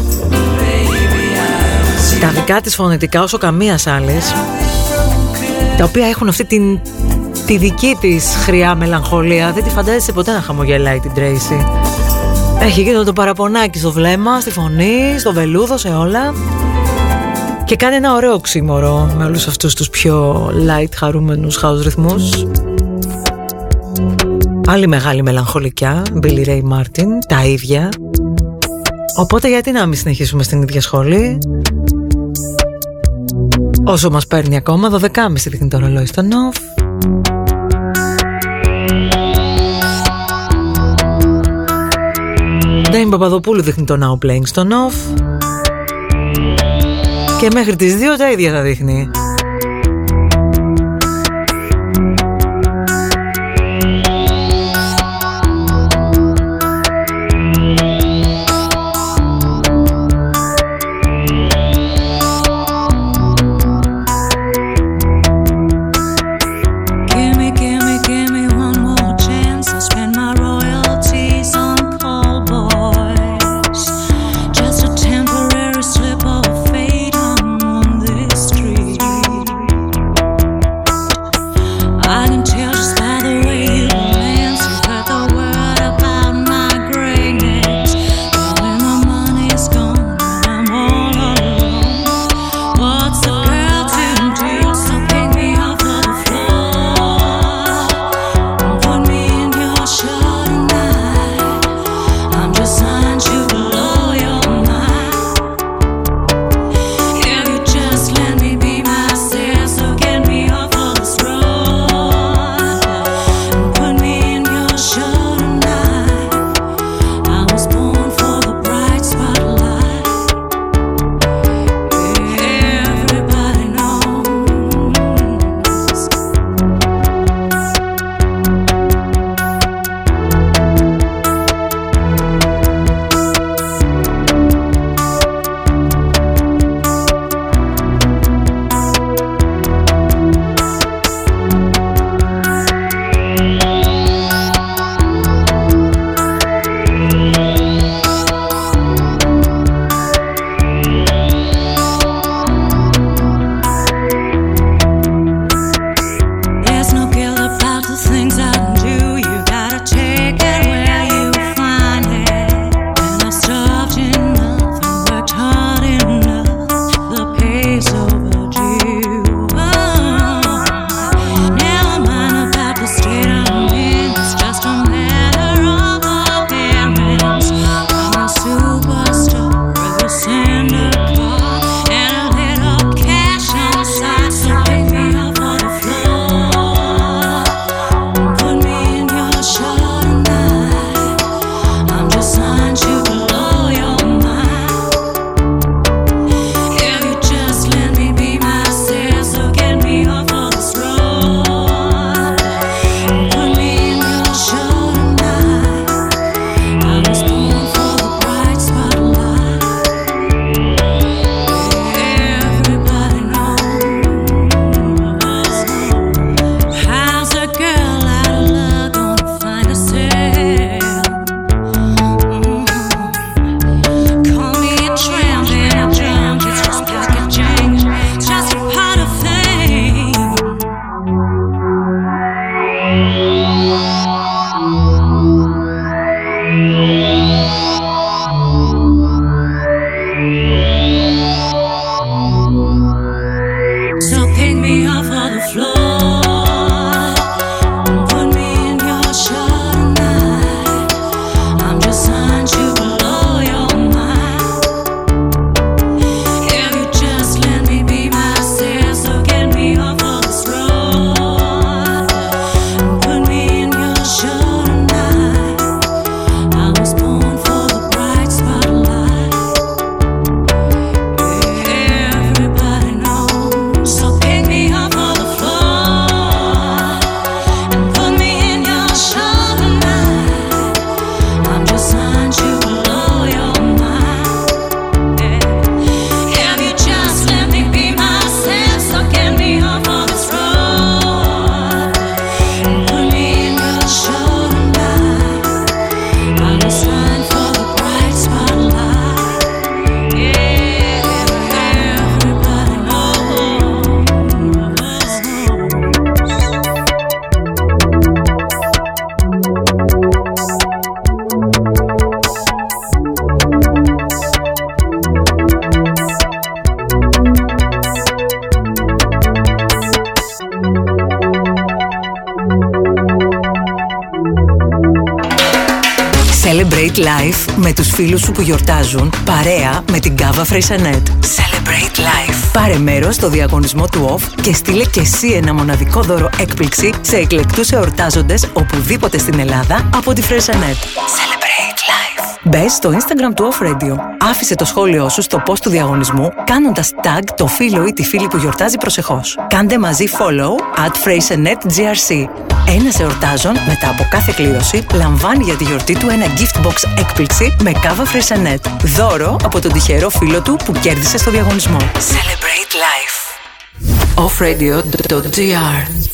τα δικά της φωνητικά όσο καμίας άλλης τα οποία έχουν αυτή την, τη δική της χρειά μελαγχολία δεν τη φαντάζεσαι ποτέ να χαμογελάει την Tracy. Έχει γίνει το παραπονάκι στο βλέμμα, στη φωνή, στο βελούδο, σε όλα. Και κάνει ένα ωραίο οξύμορο με όλους αυτούς τους πιο light χαρούμενους house ρυθμούς Άλλη μεγάλη μελαγχολικιά, Billy Ray Martin, τα ίδια. Οπότε γιατί να μην συνεχίσουμε στην ίδια σχολή; Όσο μας παίρνει ακόμα, 12.30 δείχνει το ρολόι στο νοφ. Ντέιμ Παπαδοπούλου δείχνει το Now Playing στο νοφ. Και μέχρι τις 2 τα ίδια θα δείχνει. Φίλους σου που γιορτάζουν παρέα με την Κάβα Freixenet. Celebrate life. Πάρε μέρος στο διαγωνισμό του OFF και στείλε και εσύ ένα μοναδικό δώρο έκπληξη σε εκλεκτούς εορτάζοντες οπουδήποτε στην Ελλάδα από τη Freixenet. Celebrate life. Μπες στο Instagram του Off Radio. Άφησε το σχόλιο σου στο post του διαγωνισμού κάνοντας tag το φίλο ή τη φίλη που γιορτάζει προσεχώς. Κάντε μαζί follow at FreixenetGRC. Ένας εορτάζων μετά από κάθε κλήρωση λαμβάνει για τη γιορτή του ένα gift box έκπληξη με κάβα Freixenet. Δώρο από τον τυχερό φίλο του που κέρδισε στο διαγωνισμό. Celebrate life. offradio.gr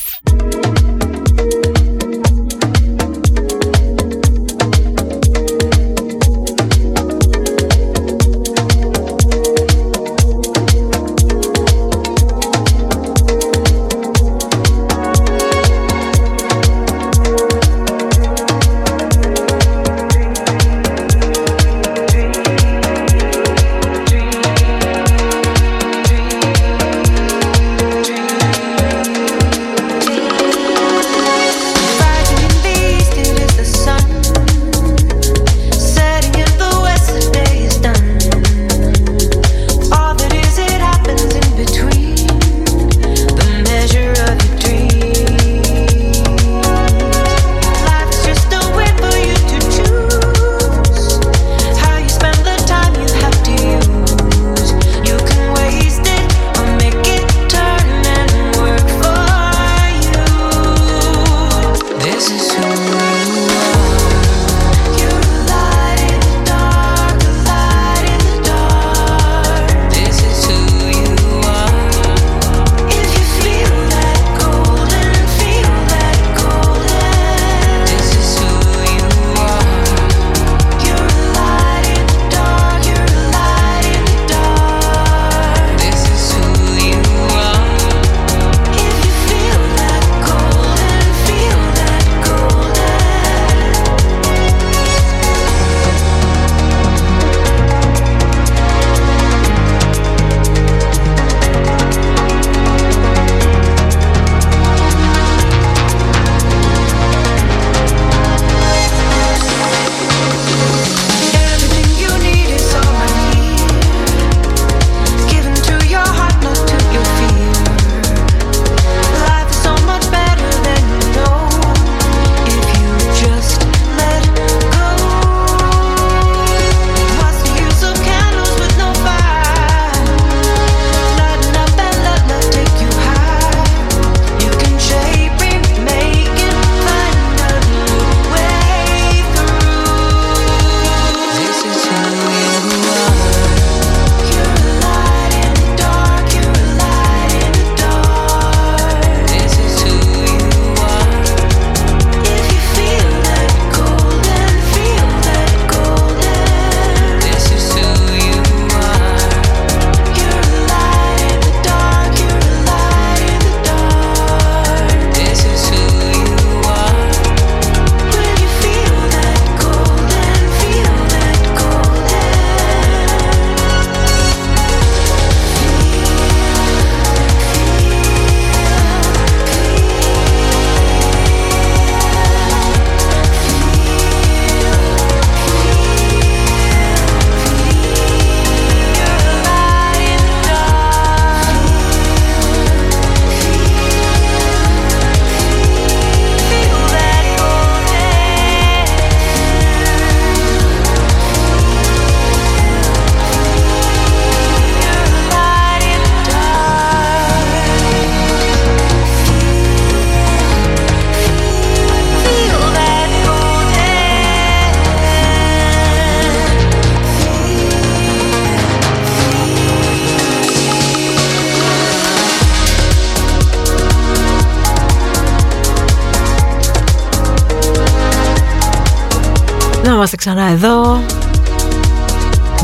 Να είμαστε ξανά εδώ.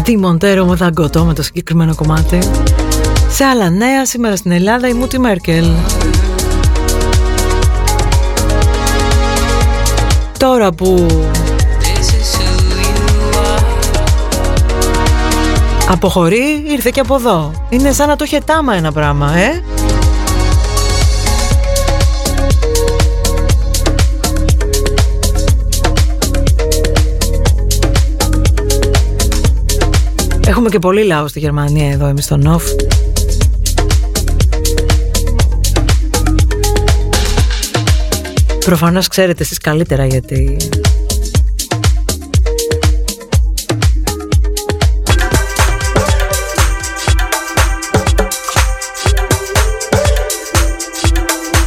Δι Μοντέρο με δαγκωτό με το συγκεκριμένο κομμάτι. Σε άλλα νέα, σήμερα στην Ελλάδα η Μούτι Μέρκελ. Τώρα που αποχωρεί, ήρθε και από εδώ. Είναι σαν να το είχε τάμα ένα πράγμα, ε; Έχουμε και πολύ λαό στη Γερμανία εδώ εμείς στο Νοφ. Προφανώς ξέρετε εσείς καλύτερα γιατί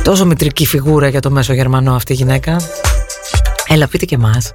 Τόσο μητρική φιγούρα για το μέσο Γερμανό αυτή η γυναίκα. Έλα πείτε και μας.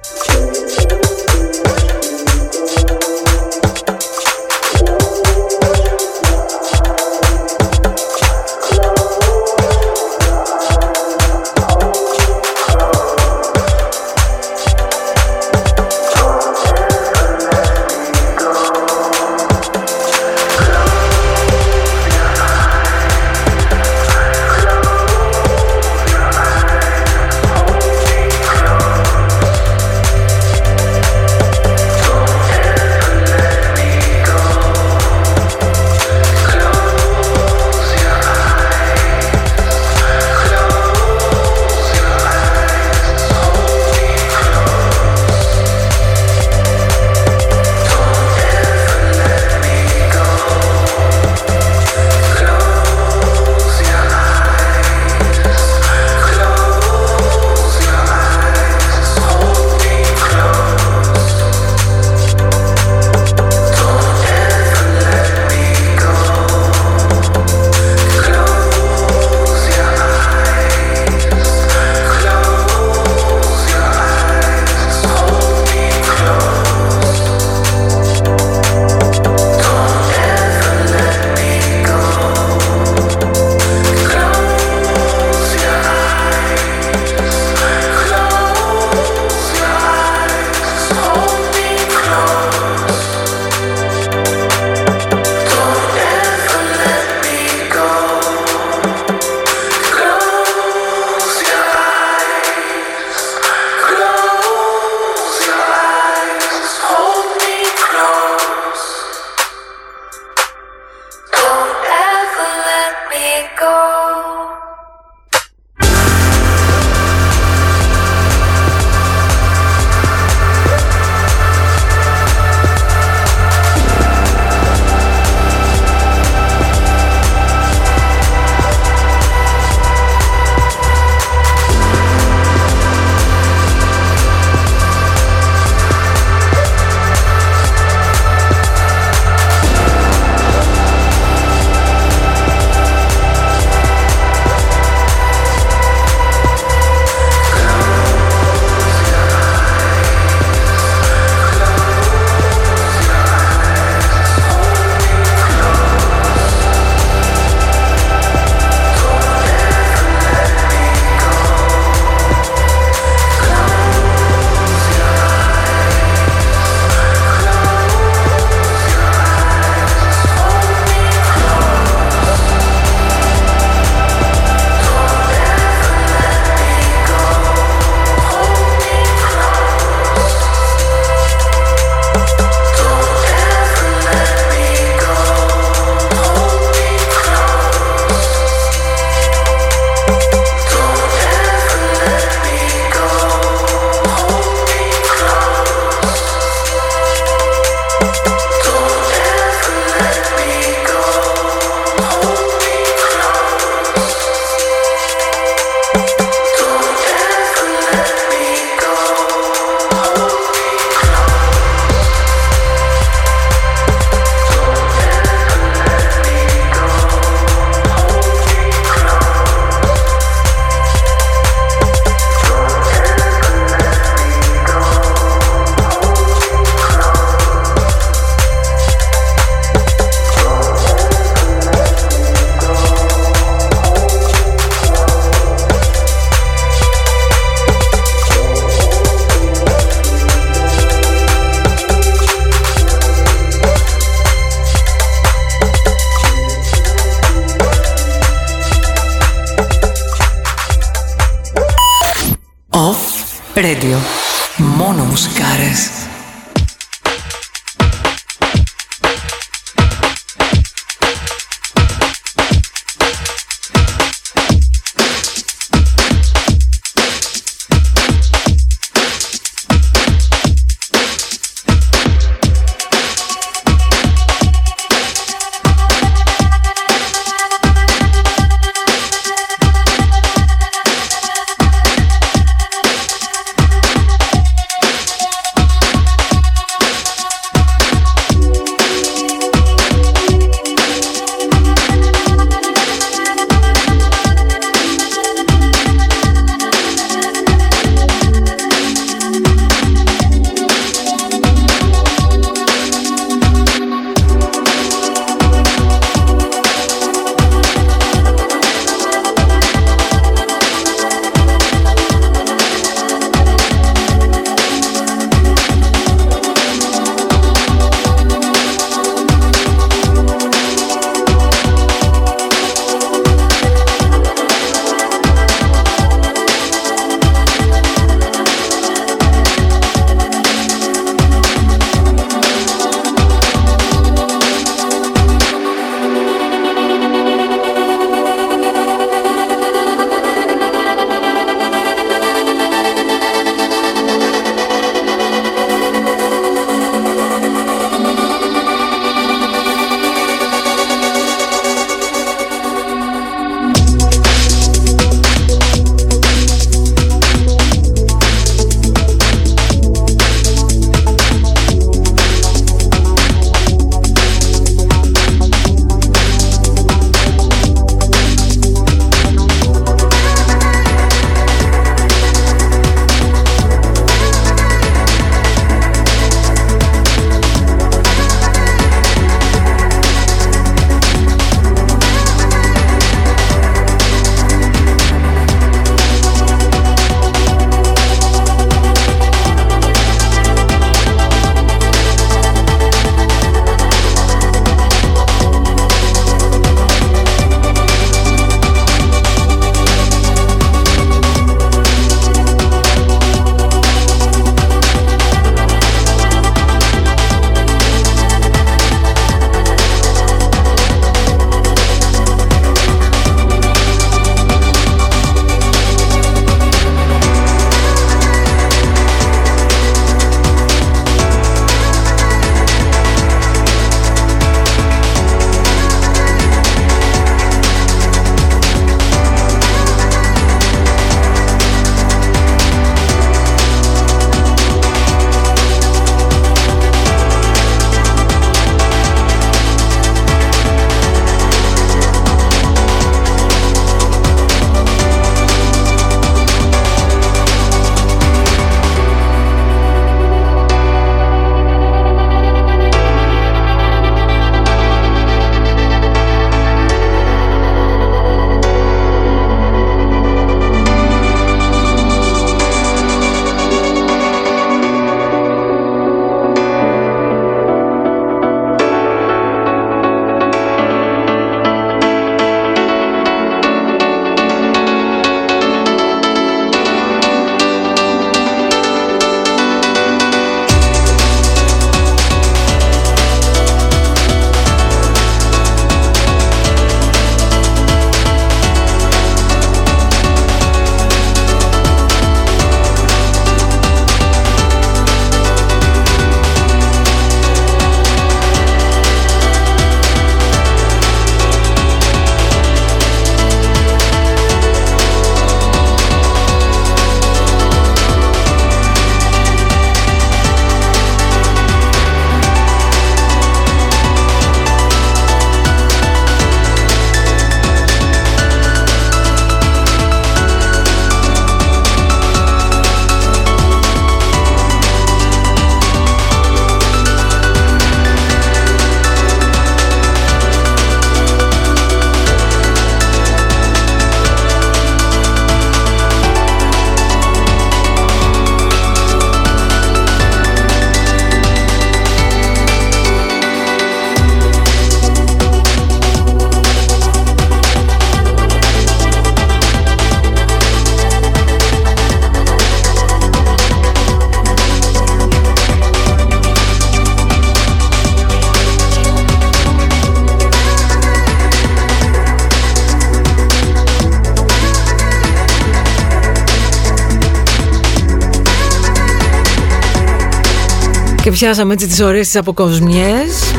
Πιάσαμε έτσι τις ωραίες τις αποκοσμιές.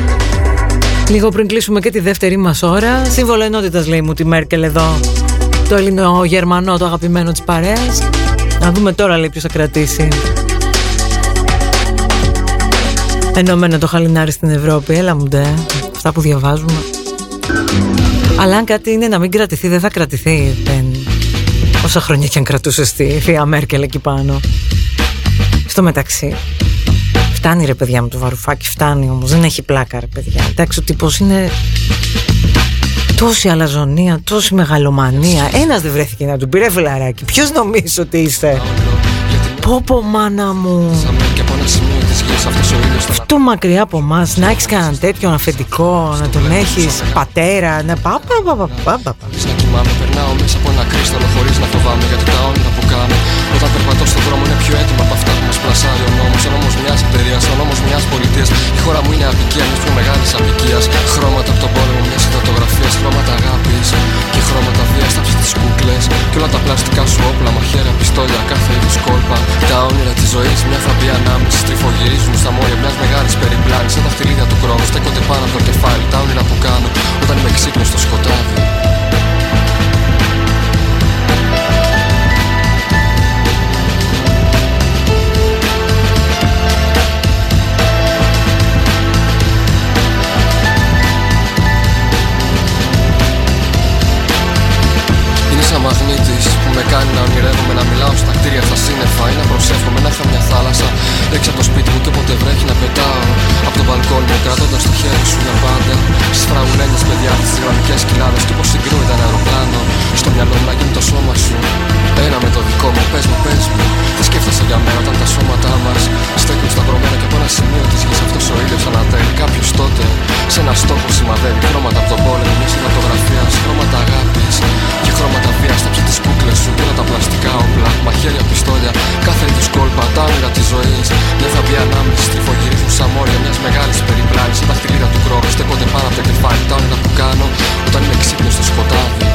Λίγο πριν κλείσουμε και τη δεύτερη μας ώρα Σύμβολο ενότητας λέει μου τη Μέρκελ εδώ. Το Ελληνο-Γερμανό, το αγαπημένο της παρέας. Να δούμε τώρα λέει ποιος θα κρατήσει. Ενωμένο το χαλινάρι στην Ευρώπη Έλα μου ντε, αυτά που διαβάζουμε. Αλλά αν κάτι είναι να μην κρατηθεί δεν θα κρατηθεί δεν... Όσα χρόνια και αν κρατούσες στη θεία Μέρκελ εκεί πάνω. Στο μεταξύ Φτάνει ρε παιδιά με το βαρουφάκι, φτάνει όμως, δεν έχει πλάκα ρε παιδιά. Εντάξει, ο τύπος είναι τόση αλαζονία, τόση μεγαλομανία. Ένας δεν βρέθηκε να του πει ρε φιλαράκι, ποιος νομίζεις ότι είστε; Πω πω μάνα μου. Αυτό μακριά από εμάς, να έχεις κανένα τέτοιο αφεντικό, να τον έχεις πατέρα, να πά, πά, πά, πά, πά, πά. Να κοιμάμαι, περνάω μέσα από ένα κρίσταλο χωρίς να φοβάμαι γιατί τα όνειρα που κάνω. Όταν περπατώ στον δρόμο είναι πιο έτοιμα από αυτά που μας πλασάρει ο νόμος. Ο νόμος μιας εταιρείας, ο νόμος μιας πολιτείας. Η χώρα μου είναι απικία μιας πιο μεγάλης απικίας. Χρώματα από τον πόλεμο μιας φωτογραφίας, χρώματα αγάπης και χρώματα βίας στα ψη τη κούκλες. Και όλα τα πλαστικά σου όπλα, μαχαίρια, πιστόλια, κάθε είδους κόλπα. Τα όνειρα της ζωής, μια φαμπή ανάμεση. Στριφογυρίζουν στα μόρια μιας μεγάλης περιπλάνης. Σαν τα φτυλίδια του χρόνου, στέκονται πάνω από το κεφάλι. Τα όνειρα που κάνω όταν είμαι ξύπνιος στο σκοτάδι. Μαγνήτης που με κάνει να ονειρεύομαι να μιλάω στα κτίρια, στα σύννεφα. Ή να προσεύχομαι να είχα μια θάλασσα έξω από το σπίτι μου και όποτε βρέχει να πετάω από το μπαλκόνι μου κρατώντας το χέρι σου για πάντα. Στις φραγουλένιες παιδιά τις γραμμικές κοιλάδες του πως συγκρούεται ένα αεροπλάνο στο μυαλό μου να γίνει το σώμα σου. Ένα με το δικό μου, πες μου, πες μου Τι σκέφτεσαι για μένα όταν τα σώματά μας Στέκουν σταυρωμένα και από ένα σημείο της γης Αυτός ο ήλιος ανατέλει. Κάποιος τότε Σε ένα στόχο σημαδεύει χρώματα από τον πόλεμο Μια σηματογραφία, χρώματα αγάπης Και χρώματα βίας στα ψη της κούκλες σου. Και όλα τα πλαστικά όπλα, μαχαίρια, πιστόλια. Κάθε είδους κόλπα, τα όνειρα της ζωής. Μια θα μπει ανάμεση, στριφογυρίζουν σαν μόρια Μιας μεγάλης περιπλάνης, σαν τα χτυλίδα του χρόνου Στέκονται πάνω από το κεφάλι, τα όνειρα που κάνω Όταν είμαι ξύπνιος στο σκοτάδι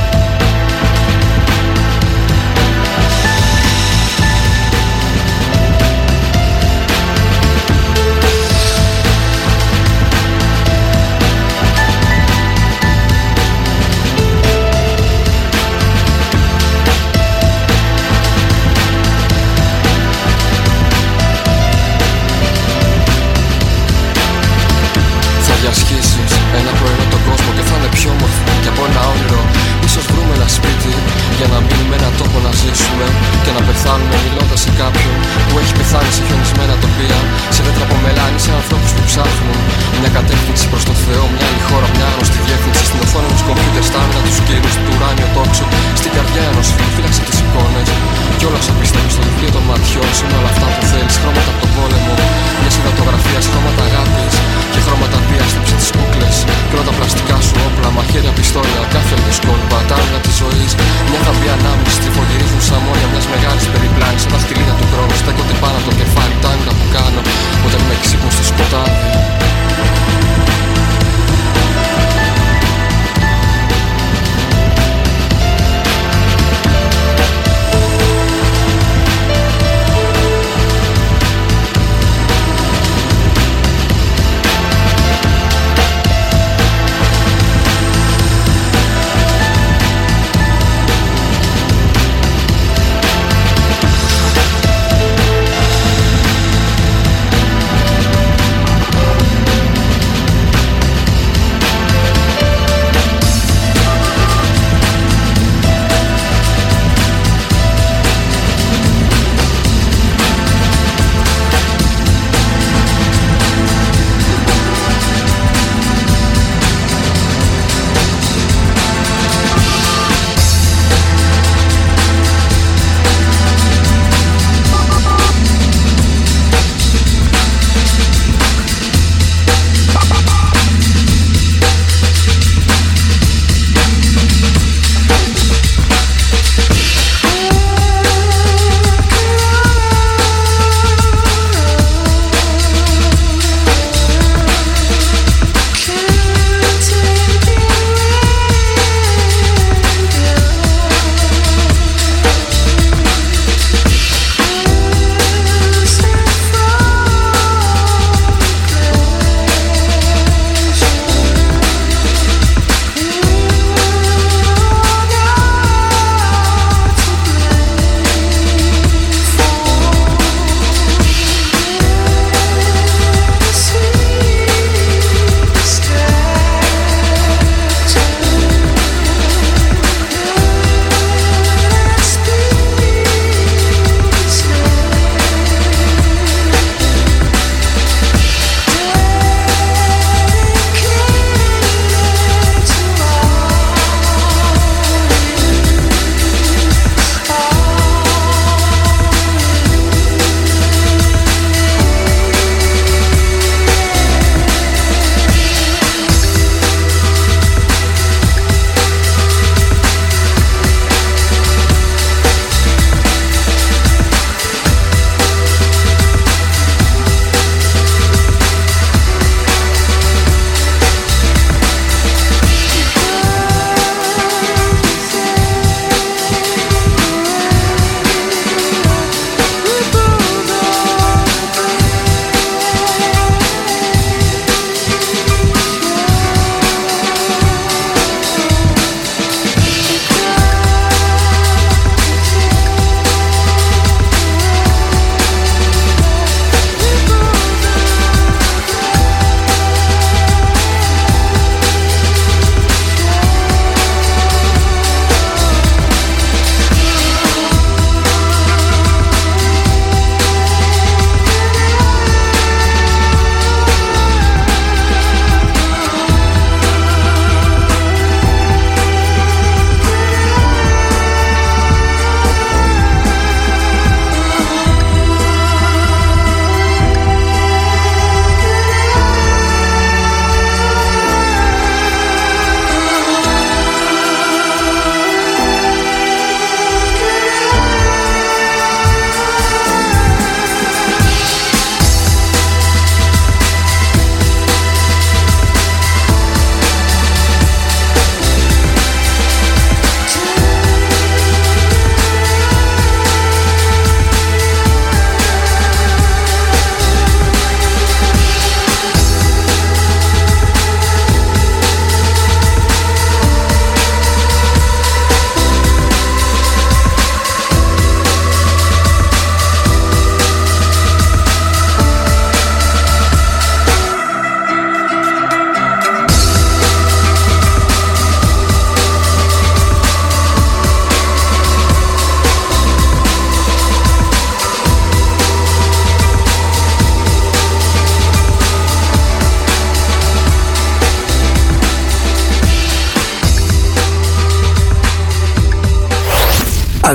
ζήσουμε Και να πεθάνουμε μιλώντας σε κάποιον που έχει πεθάνει σε χιονισμένα τοπία Σε δέντρα από μελάνι, σε ανθρώπους που ψάχνουν Μια κατεύθυνση προς το Θεό, μια άλλη χώρα, μια γνωστή διεύθυνση. Στην οθόνη μου κομπιούτερ, στα άμυνα τους κύρους, του ουράνιο τόξο Στην καρδιά ενός φίλου, φύλαξε τις εικόνες. Κι όλα όσα πίστευες στο βιβλίο των ματιών. Σου Είναι όλα αυτά που θέλεις, χρώματα από τον πόλεμο. Μια σιδατογραφία, χρώματα αγάπης. Και χρώματα βίας στα ψη της κούκλες. Και όλα τα πλαστικά σου όπλα, μαχαίρια, πιστόλια Κάθε είδους κόλπα, τα όνειρα της ζωής. Μια θα μπει ανάμεση, τριφογυρίζουν σαν μόρια μιας μεγάλης περιπλάνης. Σαν τα χτυλίδια του χρόνου, στέκονται πάνω από το κεφάλι Τα όνειρα που κάνω. Όταν είμαι ξύπνος στο σκοτάδι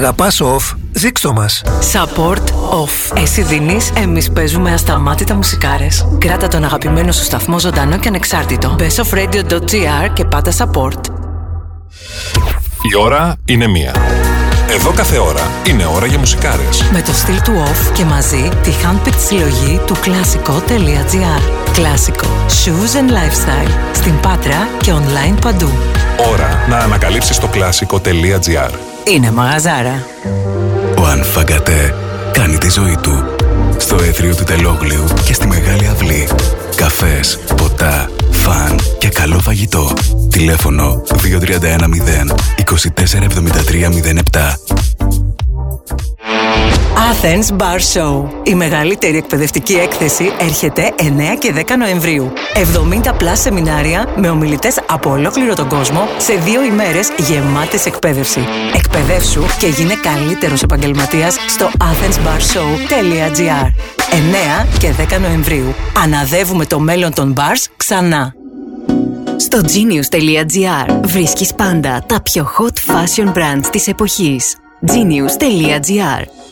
Αγαπάς off, δείξτο μας. Support off. Εσύ δίνεις, εμείς παίζουμε ασταμάτητα μουσικάρες. Κράτα τον αγαπημένο σου σταθμό ζωντανό και ανεξάρτητο. bestofradio.gr και πάτα support. Η ώρα είναι μία. Εδώ κάθε ώρα είναι ώρα για μουσικάρες. Με το στυλ του off και μαζί τη handpicked συλλογή του κλασικό.gr. Κλασικό. Shoes and lifestyle. Στην Πάτρα και online παντού. Ώρα να ανακαλύψεις το κλασικό.gr. Είναι μαγαζάρα. Ο Ανφαγκατέ κάνει τη ζωή του. Στο έθριο του Τελόγλιου και στη Μεγάλη Αυλή. Καφές, ποτά, φαν και καλό φαγητό. Τηλέφωνο 2310 247307. Athens Bar Show. Η μεγαλύτερη εκπαιδευτική έκθεση έρχεται 9 και 10 Νοεμβρίου. 70 πλάς σεμινάρια με ομιλητές από ολόκληρο τον κόσμο σε δύο ημέρες γεμάτες εκπαίδευση. Εκπαιδεύσου και γίνε καλύτερος επαγγελματίας στο athensbarshow.gr 9 και 10 Νοεμβρίου. Αναδεύουμε το μέλλον των bars ξανά. Στο genius.gr βρίσκεις πάντα τα πιο hot fashion brands της εποχής. genius.gr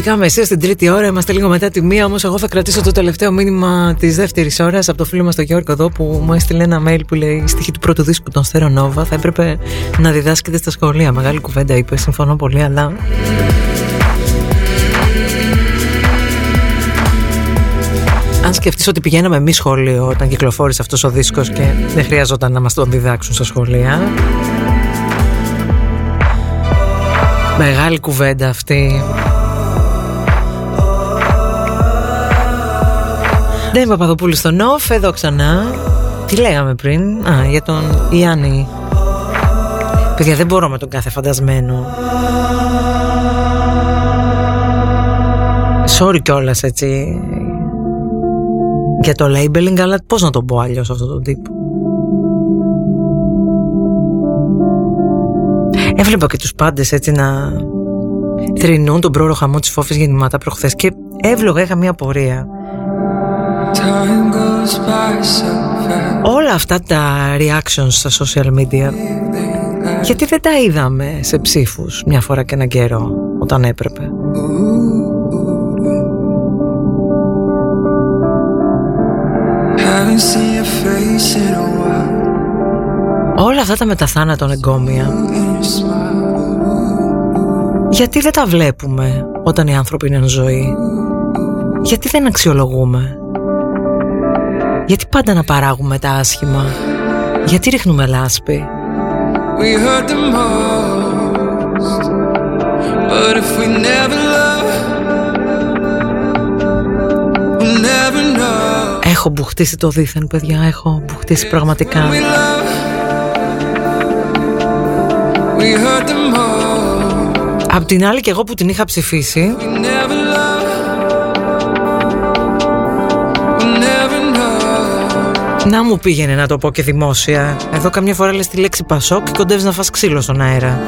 Μπήκαμε εσύ στην τρίτη ώρα, είμαστε λίγο μετά τη μία. Όμως, εγώ θα κρατήσω το τελευταίο μήνυμα της δεύτερης ώρας από το φίλο μας τον Γιώργο εδώ που μου έστειλε ένα mail που λέει Στοιχή του πρώτου δίσκου των Στέρο Νόβα. Θα έπρεπε να διδάσκεται στα σχολεία. Μεγάλη κουβέντα είπε, συμφωνώ πολύ, αλλά. Αν σκεφτείς ότι πηγαίναμε εμείς σχολείο όταν κυκλοφόρησε αυτός ο δίσκος και δεν χρειαζόταν να μας τον διδάξουν στα σχολεία Μεγάλη κουβέντα αυτή Δεν είμαι Παπαδοπούλου στο Νοφ, εδώ ξανά. Τι λέγαμε πριν, α, για τον Ιάννη. Παιδιά, δεν μπορώ με τον κάθε φαντασμένο. Sorry κιόλας έτσι για το labeling, αλλά πώς να το πω αλλιώς αυτό τον τύπο. Έβλεπα και τους πάντες έτσι να θρυνούν τον πρόωρο χαμό της φόφης γεννημάτα προχθές και εύλογα είχα μια πορεία. Όλα αυτά τα reactions στα social media. Γιατί δεν τα είδαμε σε ψήφους μια φορά και έναν καιρό όταν έπρεπε. Όλα αυτά τα μεταθάνατον εγκόμια. Γιατί δεν τα βλέπουμε όταν οι άνθρωποι είναι εν ζωή; Γιατί δεν αξιολογούμε; Γιατί πάντα να παράγουμε τα άσχημα; Γιατί ρίχνουμε λάσπη; We hurt the most. But if we never love We'll never know. Έχω μπουχτίσει το δίθεν παιδιά Έχω μπουχτίσει πραγματικά. We love We hurt the most. Απ' την άλλη και εγώ που την είχα ψηφίσει Να μου πήγαινε να το πω και δημόσια. Εδώ καμιά φορά λες τη λέξη Πασόκ Και κοντεύεις να φας ξύλο στον αέρα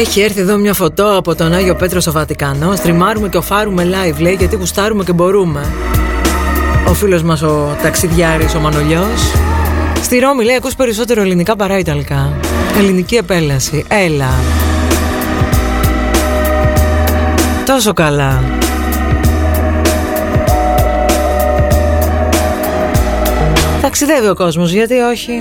Έχει έρθει εδώ μια φωτό από τον Άγιο Πέτρο στο Βατικανό. Στριμάρουμε και οφάρουμε live, λέει, γιατί γουστάρουμε και μπορούμε. Ο φίλος μας ο ταξιδιάρης, ο Μανολιός. Στη Ρώμη λέει: Ακούς περισσότερο ελληνικά παρά ιταλικά. Ελληνική επέλαση. Έλα. Τόσο καλά. Ταξιδεύει ο κόσμος, γιατί όχι;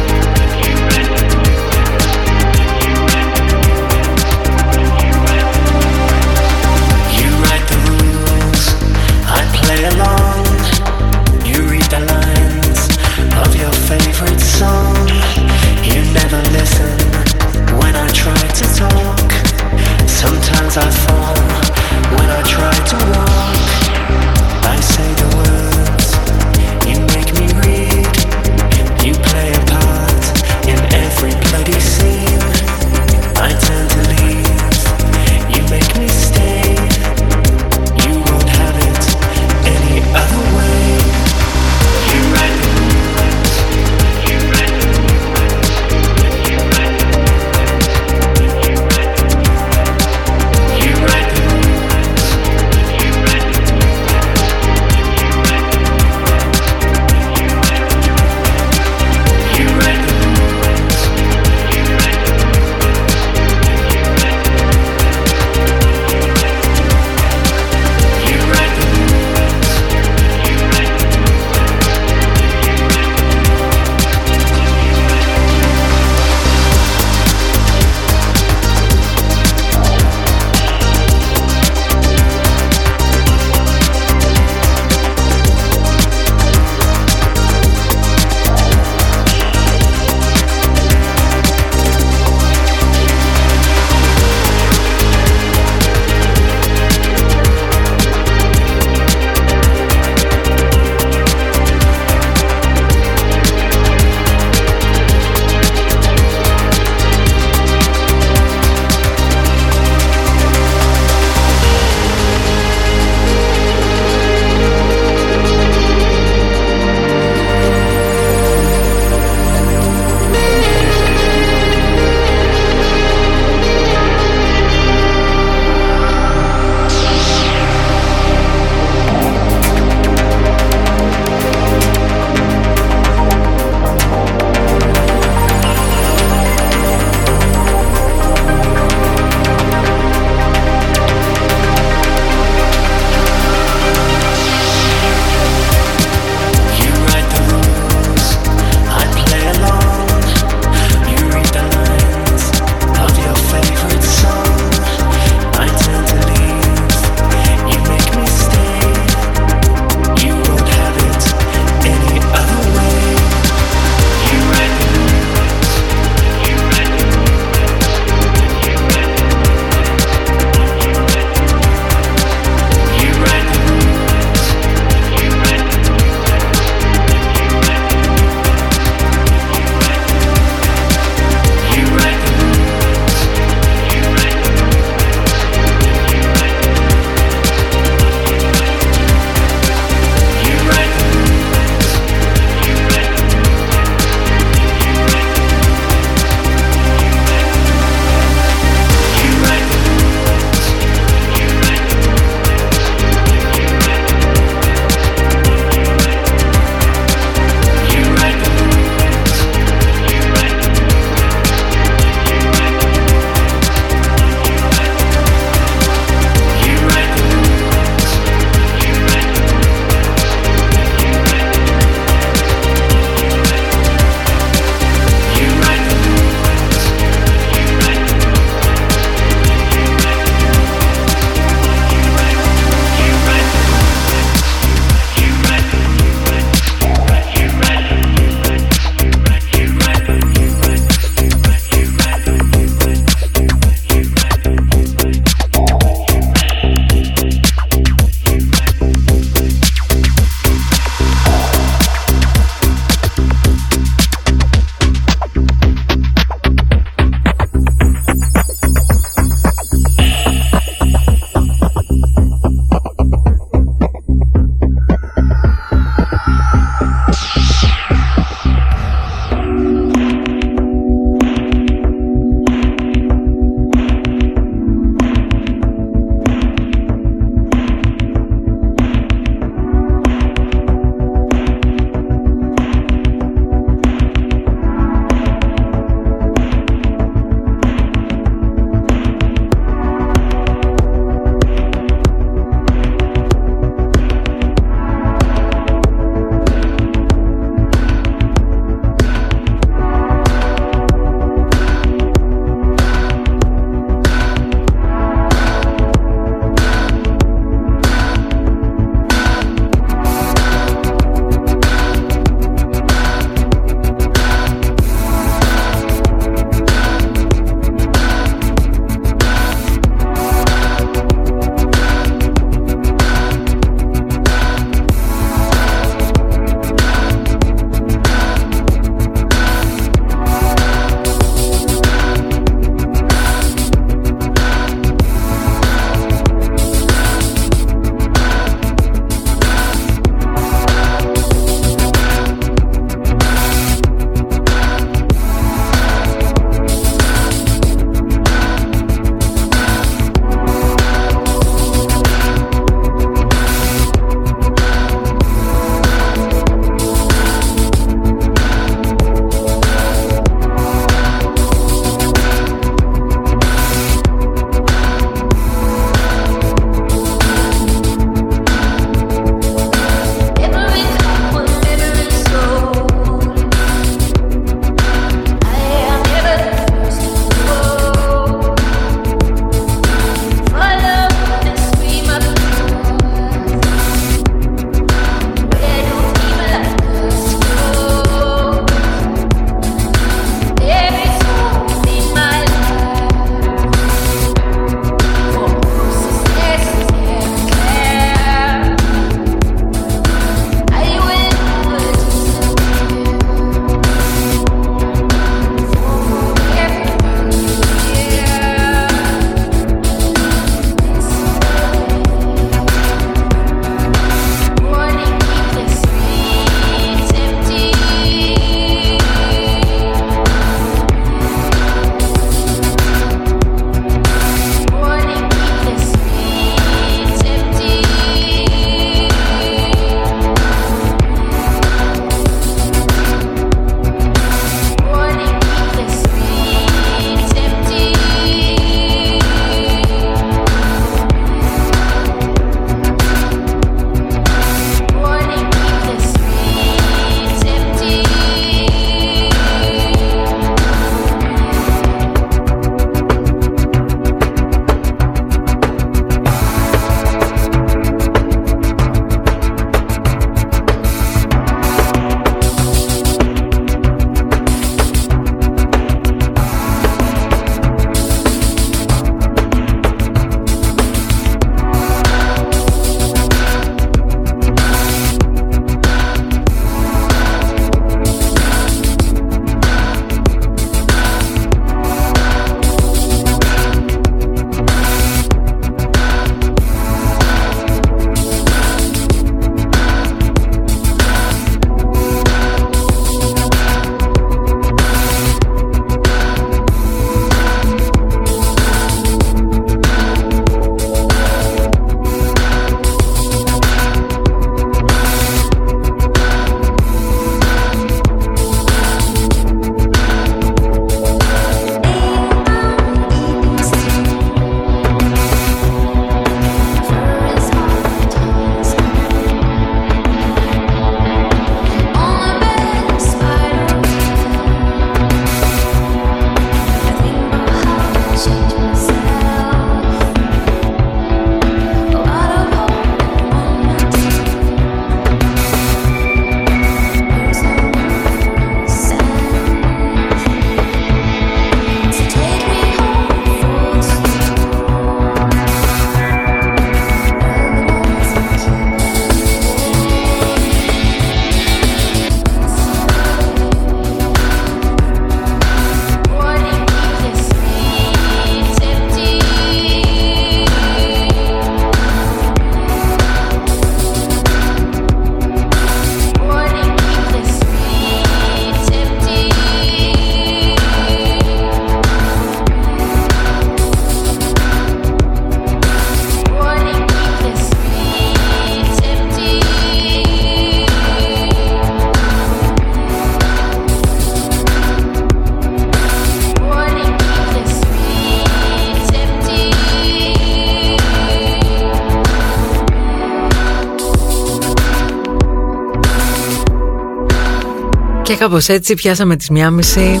Και κάπως έτσι πιάσαμε τις μία μισή.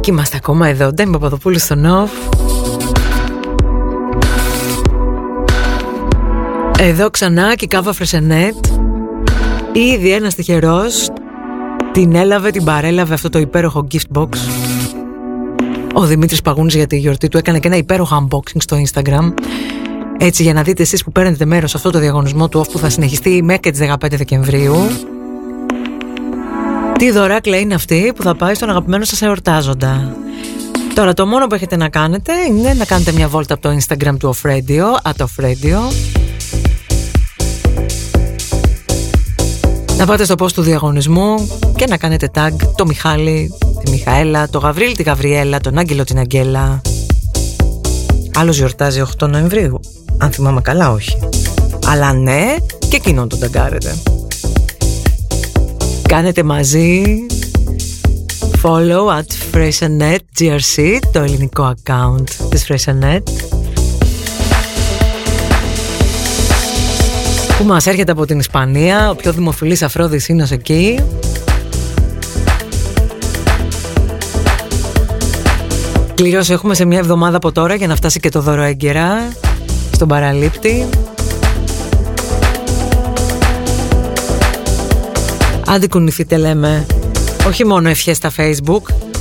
Και είμαστε ακόμα εδώ. Ντέμι Παπαδοπούλου στο Νοφ Εδώ ξανά και η Κάβα Φρεσενέτ. Ήδη ένας τυχερός. Την έλαβε, την παρέλαβε αυτό το υπέροχο gift box. Ο Δημήτρης Παγούνης για τη γιορτή του έκανε και ένα υπέροχο unboxing στο Instagram. Έτσι για να δείτε εσείς που παίρνετε μέρος σε αυτό το διαγωνισμό του off που θα συνεχιστεί μέχρι τις 15 Δεκεμβρίου τι δωράκλα είναι αυτή που θα πάει στον αγαπημένο σας εορτάζοντα. Τώρα το μόνο που έχετε να κάνετε είναι να κάνετε μια βόλτα από το Instagram του Off Radio, at Off Radio. Να πάτε στο post του διαγωνισμού και να κάνετε tag το Μιχάλη, τη Μιχαέλα, το Γαβρίλ, τη Γαβριέλα, τον Άγγελο, την Αγγέλα. Άλλος γιορτάζει 8 Νοεμβρίου. Αν θυμάμαι καλά όχι. Αλλά ναι και εκείνον τον ταγκάρετε κάνετε μαζί. Follow at Freshenet GRC, το ελληνικό account της Freshenet που μας έρχεται από την Ισπανία, ο πιο δημοφιλής Αφρόδης είναι εκεί. Κλήρωση έχουμε σε μια εβδομάδα από τώρα για να φτάσει και το δώρο έγκαιρα στον παραλήπτη Άντε κουνηθείτε λέμε. Όχι μόνο ευχές στα facebook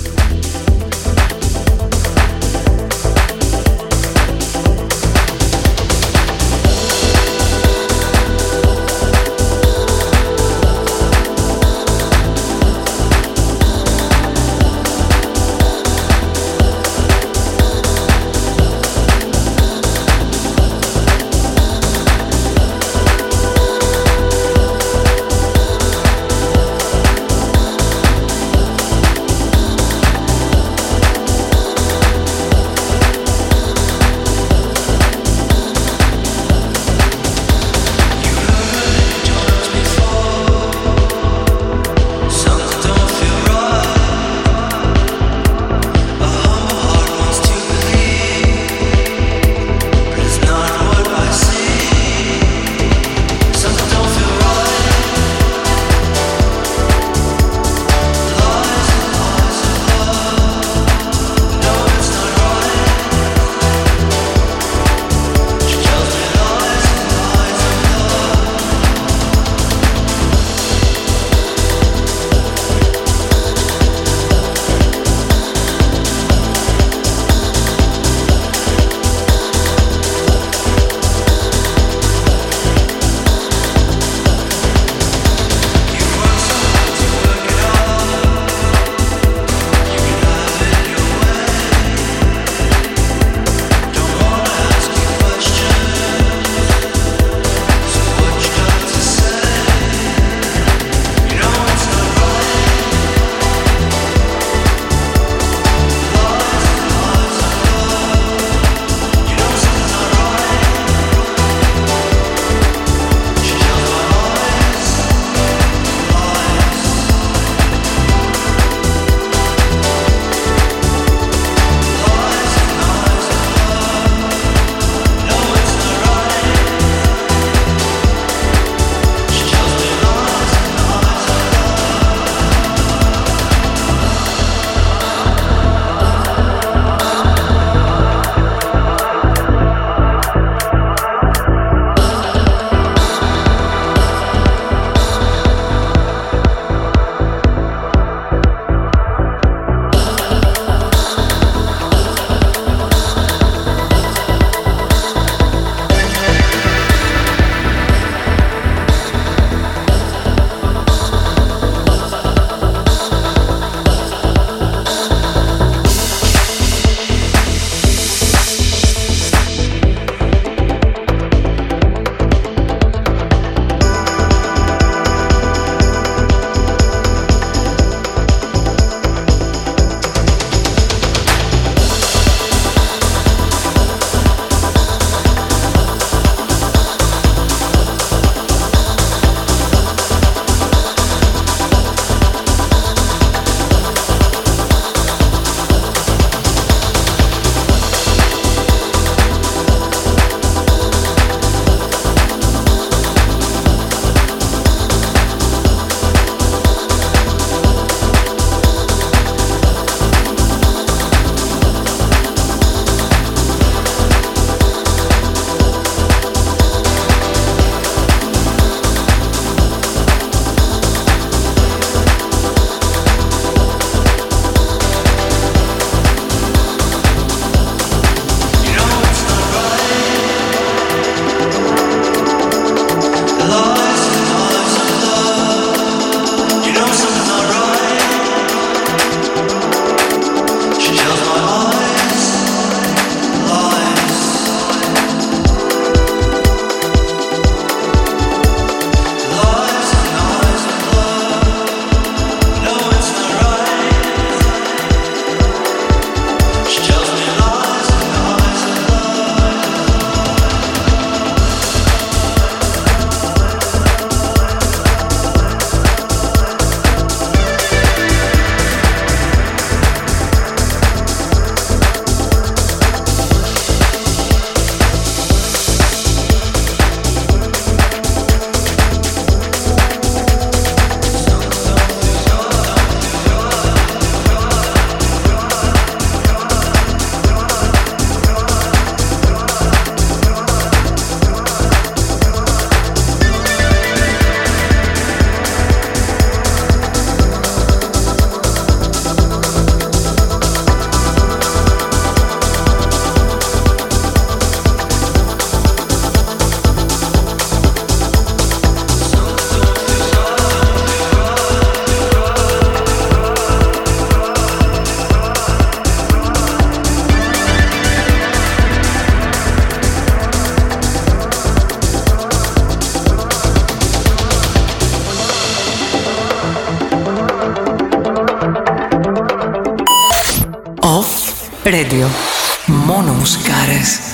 Radio. Μόνο μουσικάρες.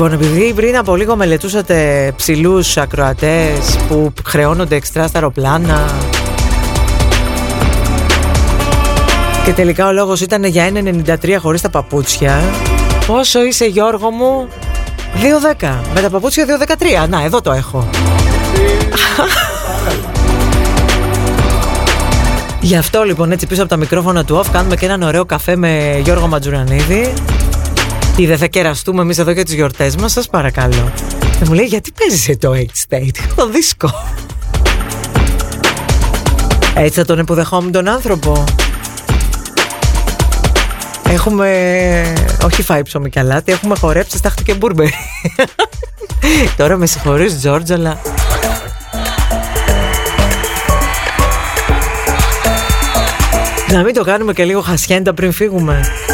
Λοιπόν, επειδή πριν από λίγο μελετούσατε ψηλούς ακροατές που χρεώνονται εξτρά στα αεροπλάνα και τελικά ο λόγος ήταν για 1,93 χωρίς τα παπούτσια Πόσο είσαι Γιώργο μου; 2,10 Με τα παπούτσια 2,13 Να εδώ το έχω. Γι' αυτό λοιπόν έτσι πίσω από τα μικρόφωνα του off κάνουμε και έναν ωραίο καφέ με Γιώργο Ματζουρανίδη Τι δεν θα κεραστούμε εμείς εδώ για τις γιορτές μας σας παρακαλώ. Και μου λέει γιατί παίζεις το H-State Το δίσκο Έτσι θα τον υποδεχόμουν τον άνθρωπο. Έχουμε όχι φάει ψωμί και αλάτι, έχουμε χορέψει στάχτη και μπουρμπερι Τώρα με συγχωρείς Τζόρτζ αλλά Να μην το κάνουμε και λίγο χασιέντα πριν φύγουμε.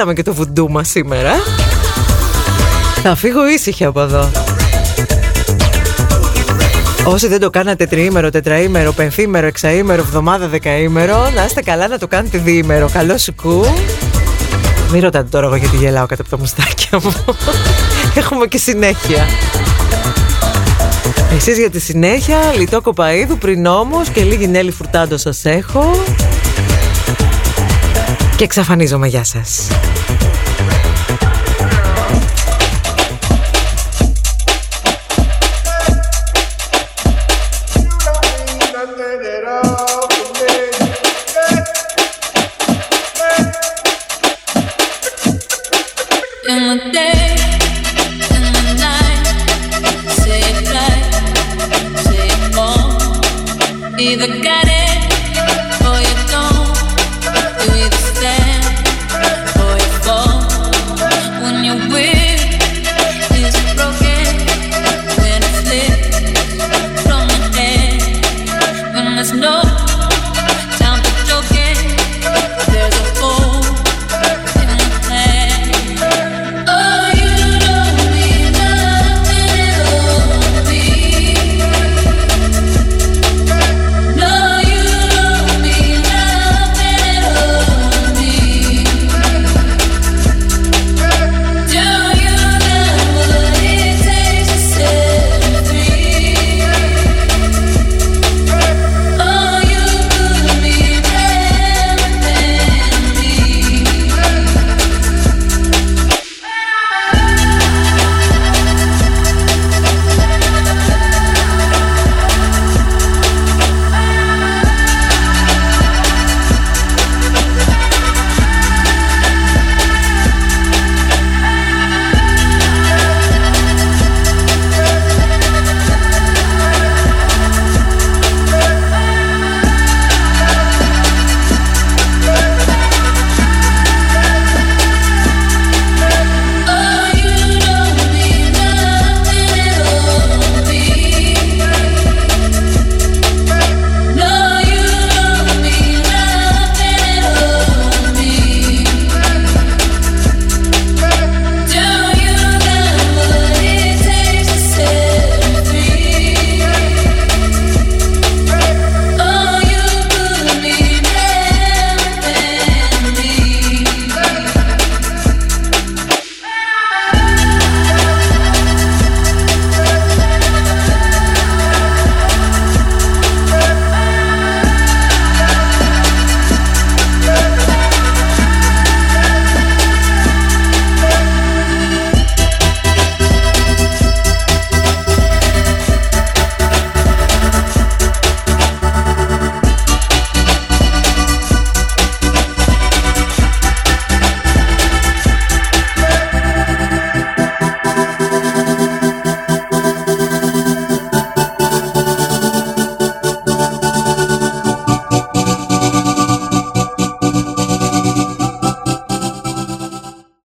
Το κάναμε και το βουντού μας σήμερα. Θα φύγω ήσυχη από εδώ. Όσοι δεν το κάνατε τριήμερο, τετραήμερο, πενθήμερο, εξαήμερο, εβδομάδα, δεκαήμερο, να είστε καλά να το κάνετε διήμερο. Καλό σουκού. Μην ρωτάτε τώρα εγώ γιατί γελάω κατά από τα μουστάκια μου. Έχουμε και συνέχεια. Εσείς για τη συνέχεια, λιτό κοπαίδου πριν όμως και λίγη Νέλη Φουρτάντο σας έχω. Και εξαφανίζομαι, γεια σας.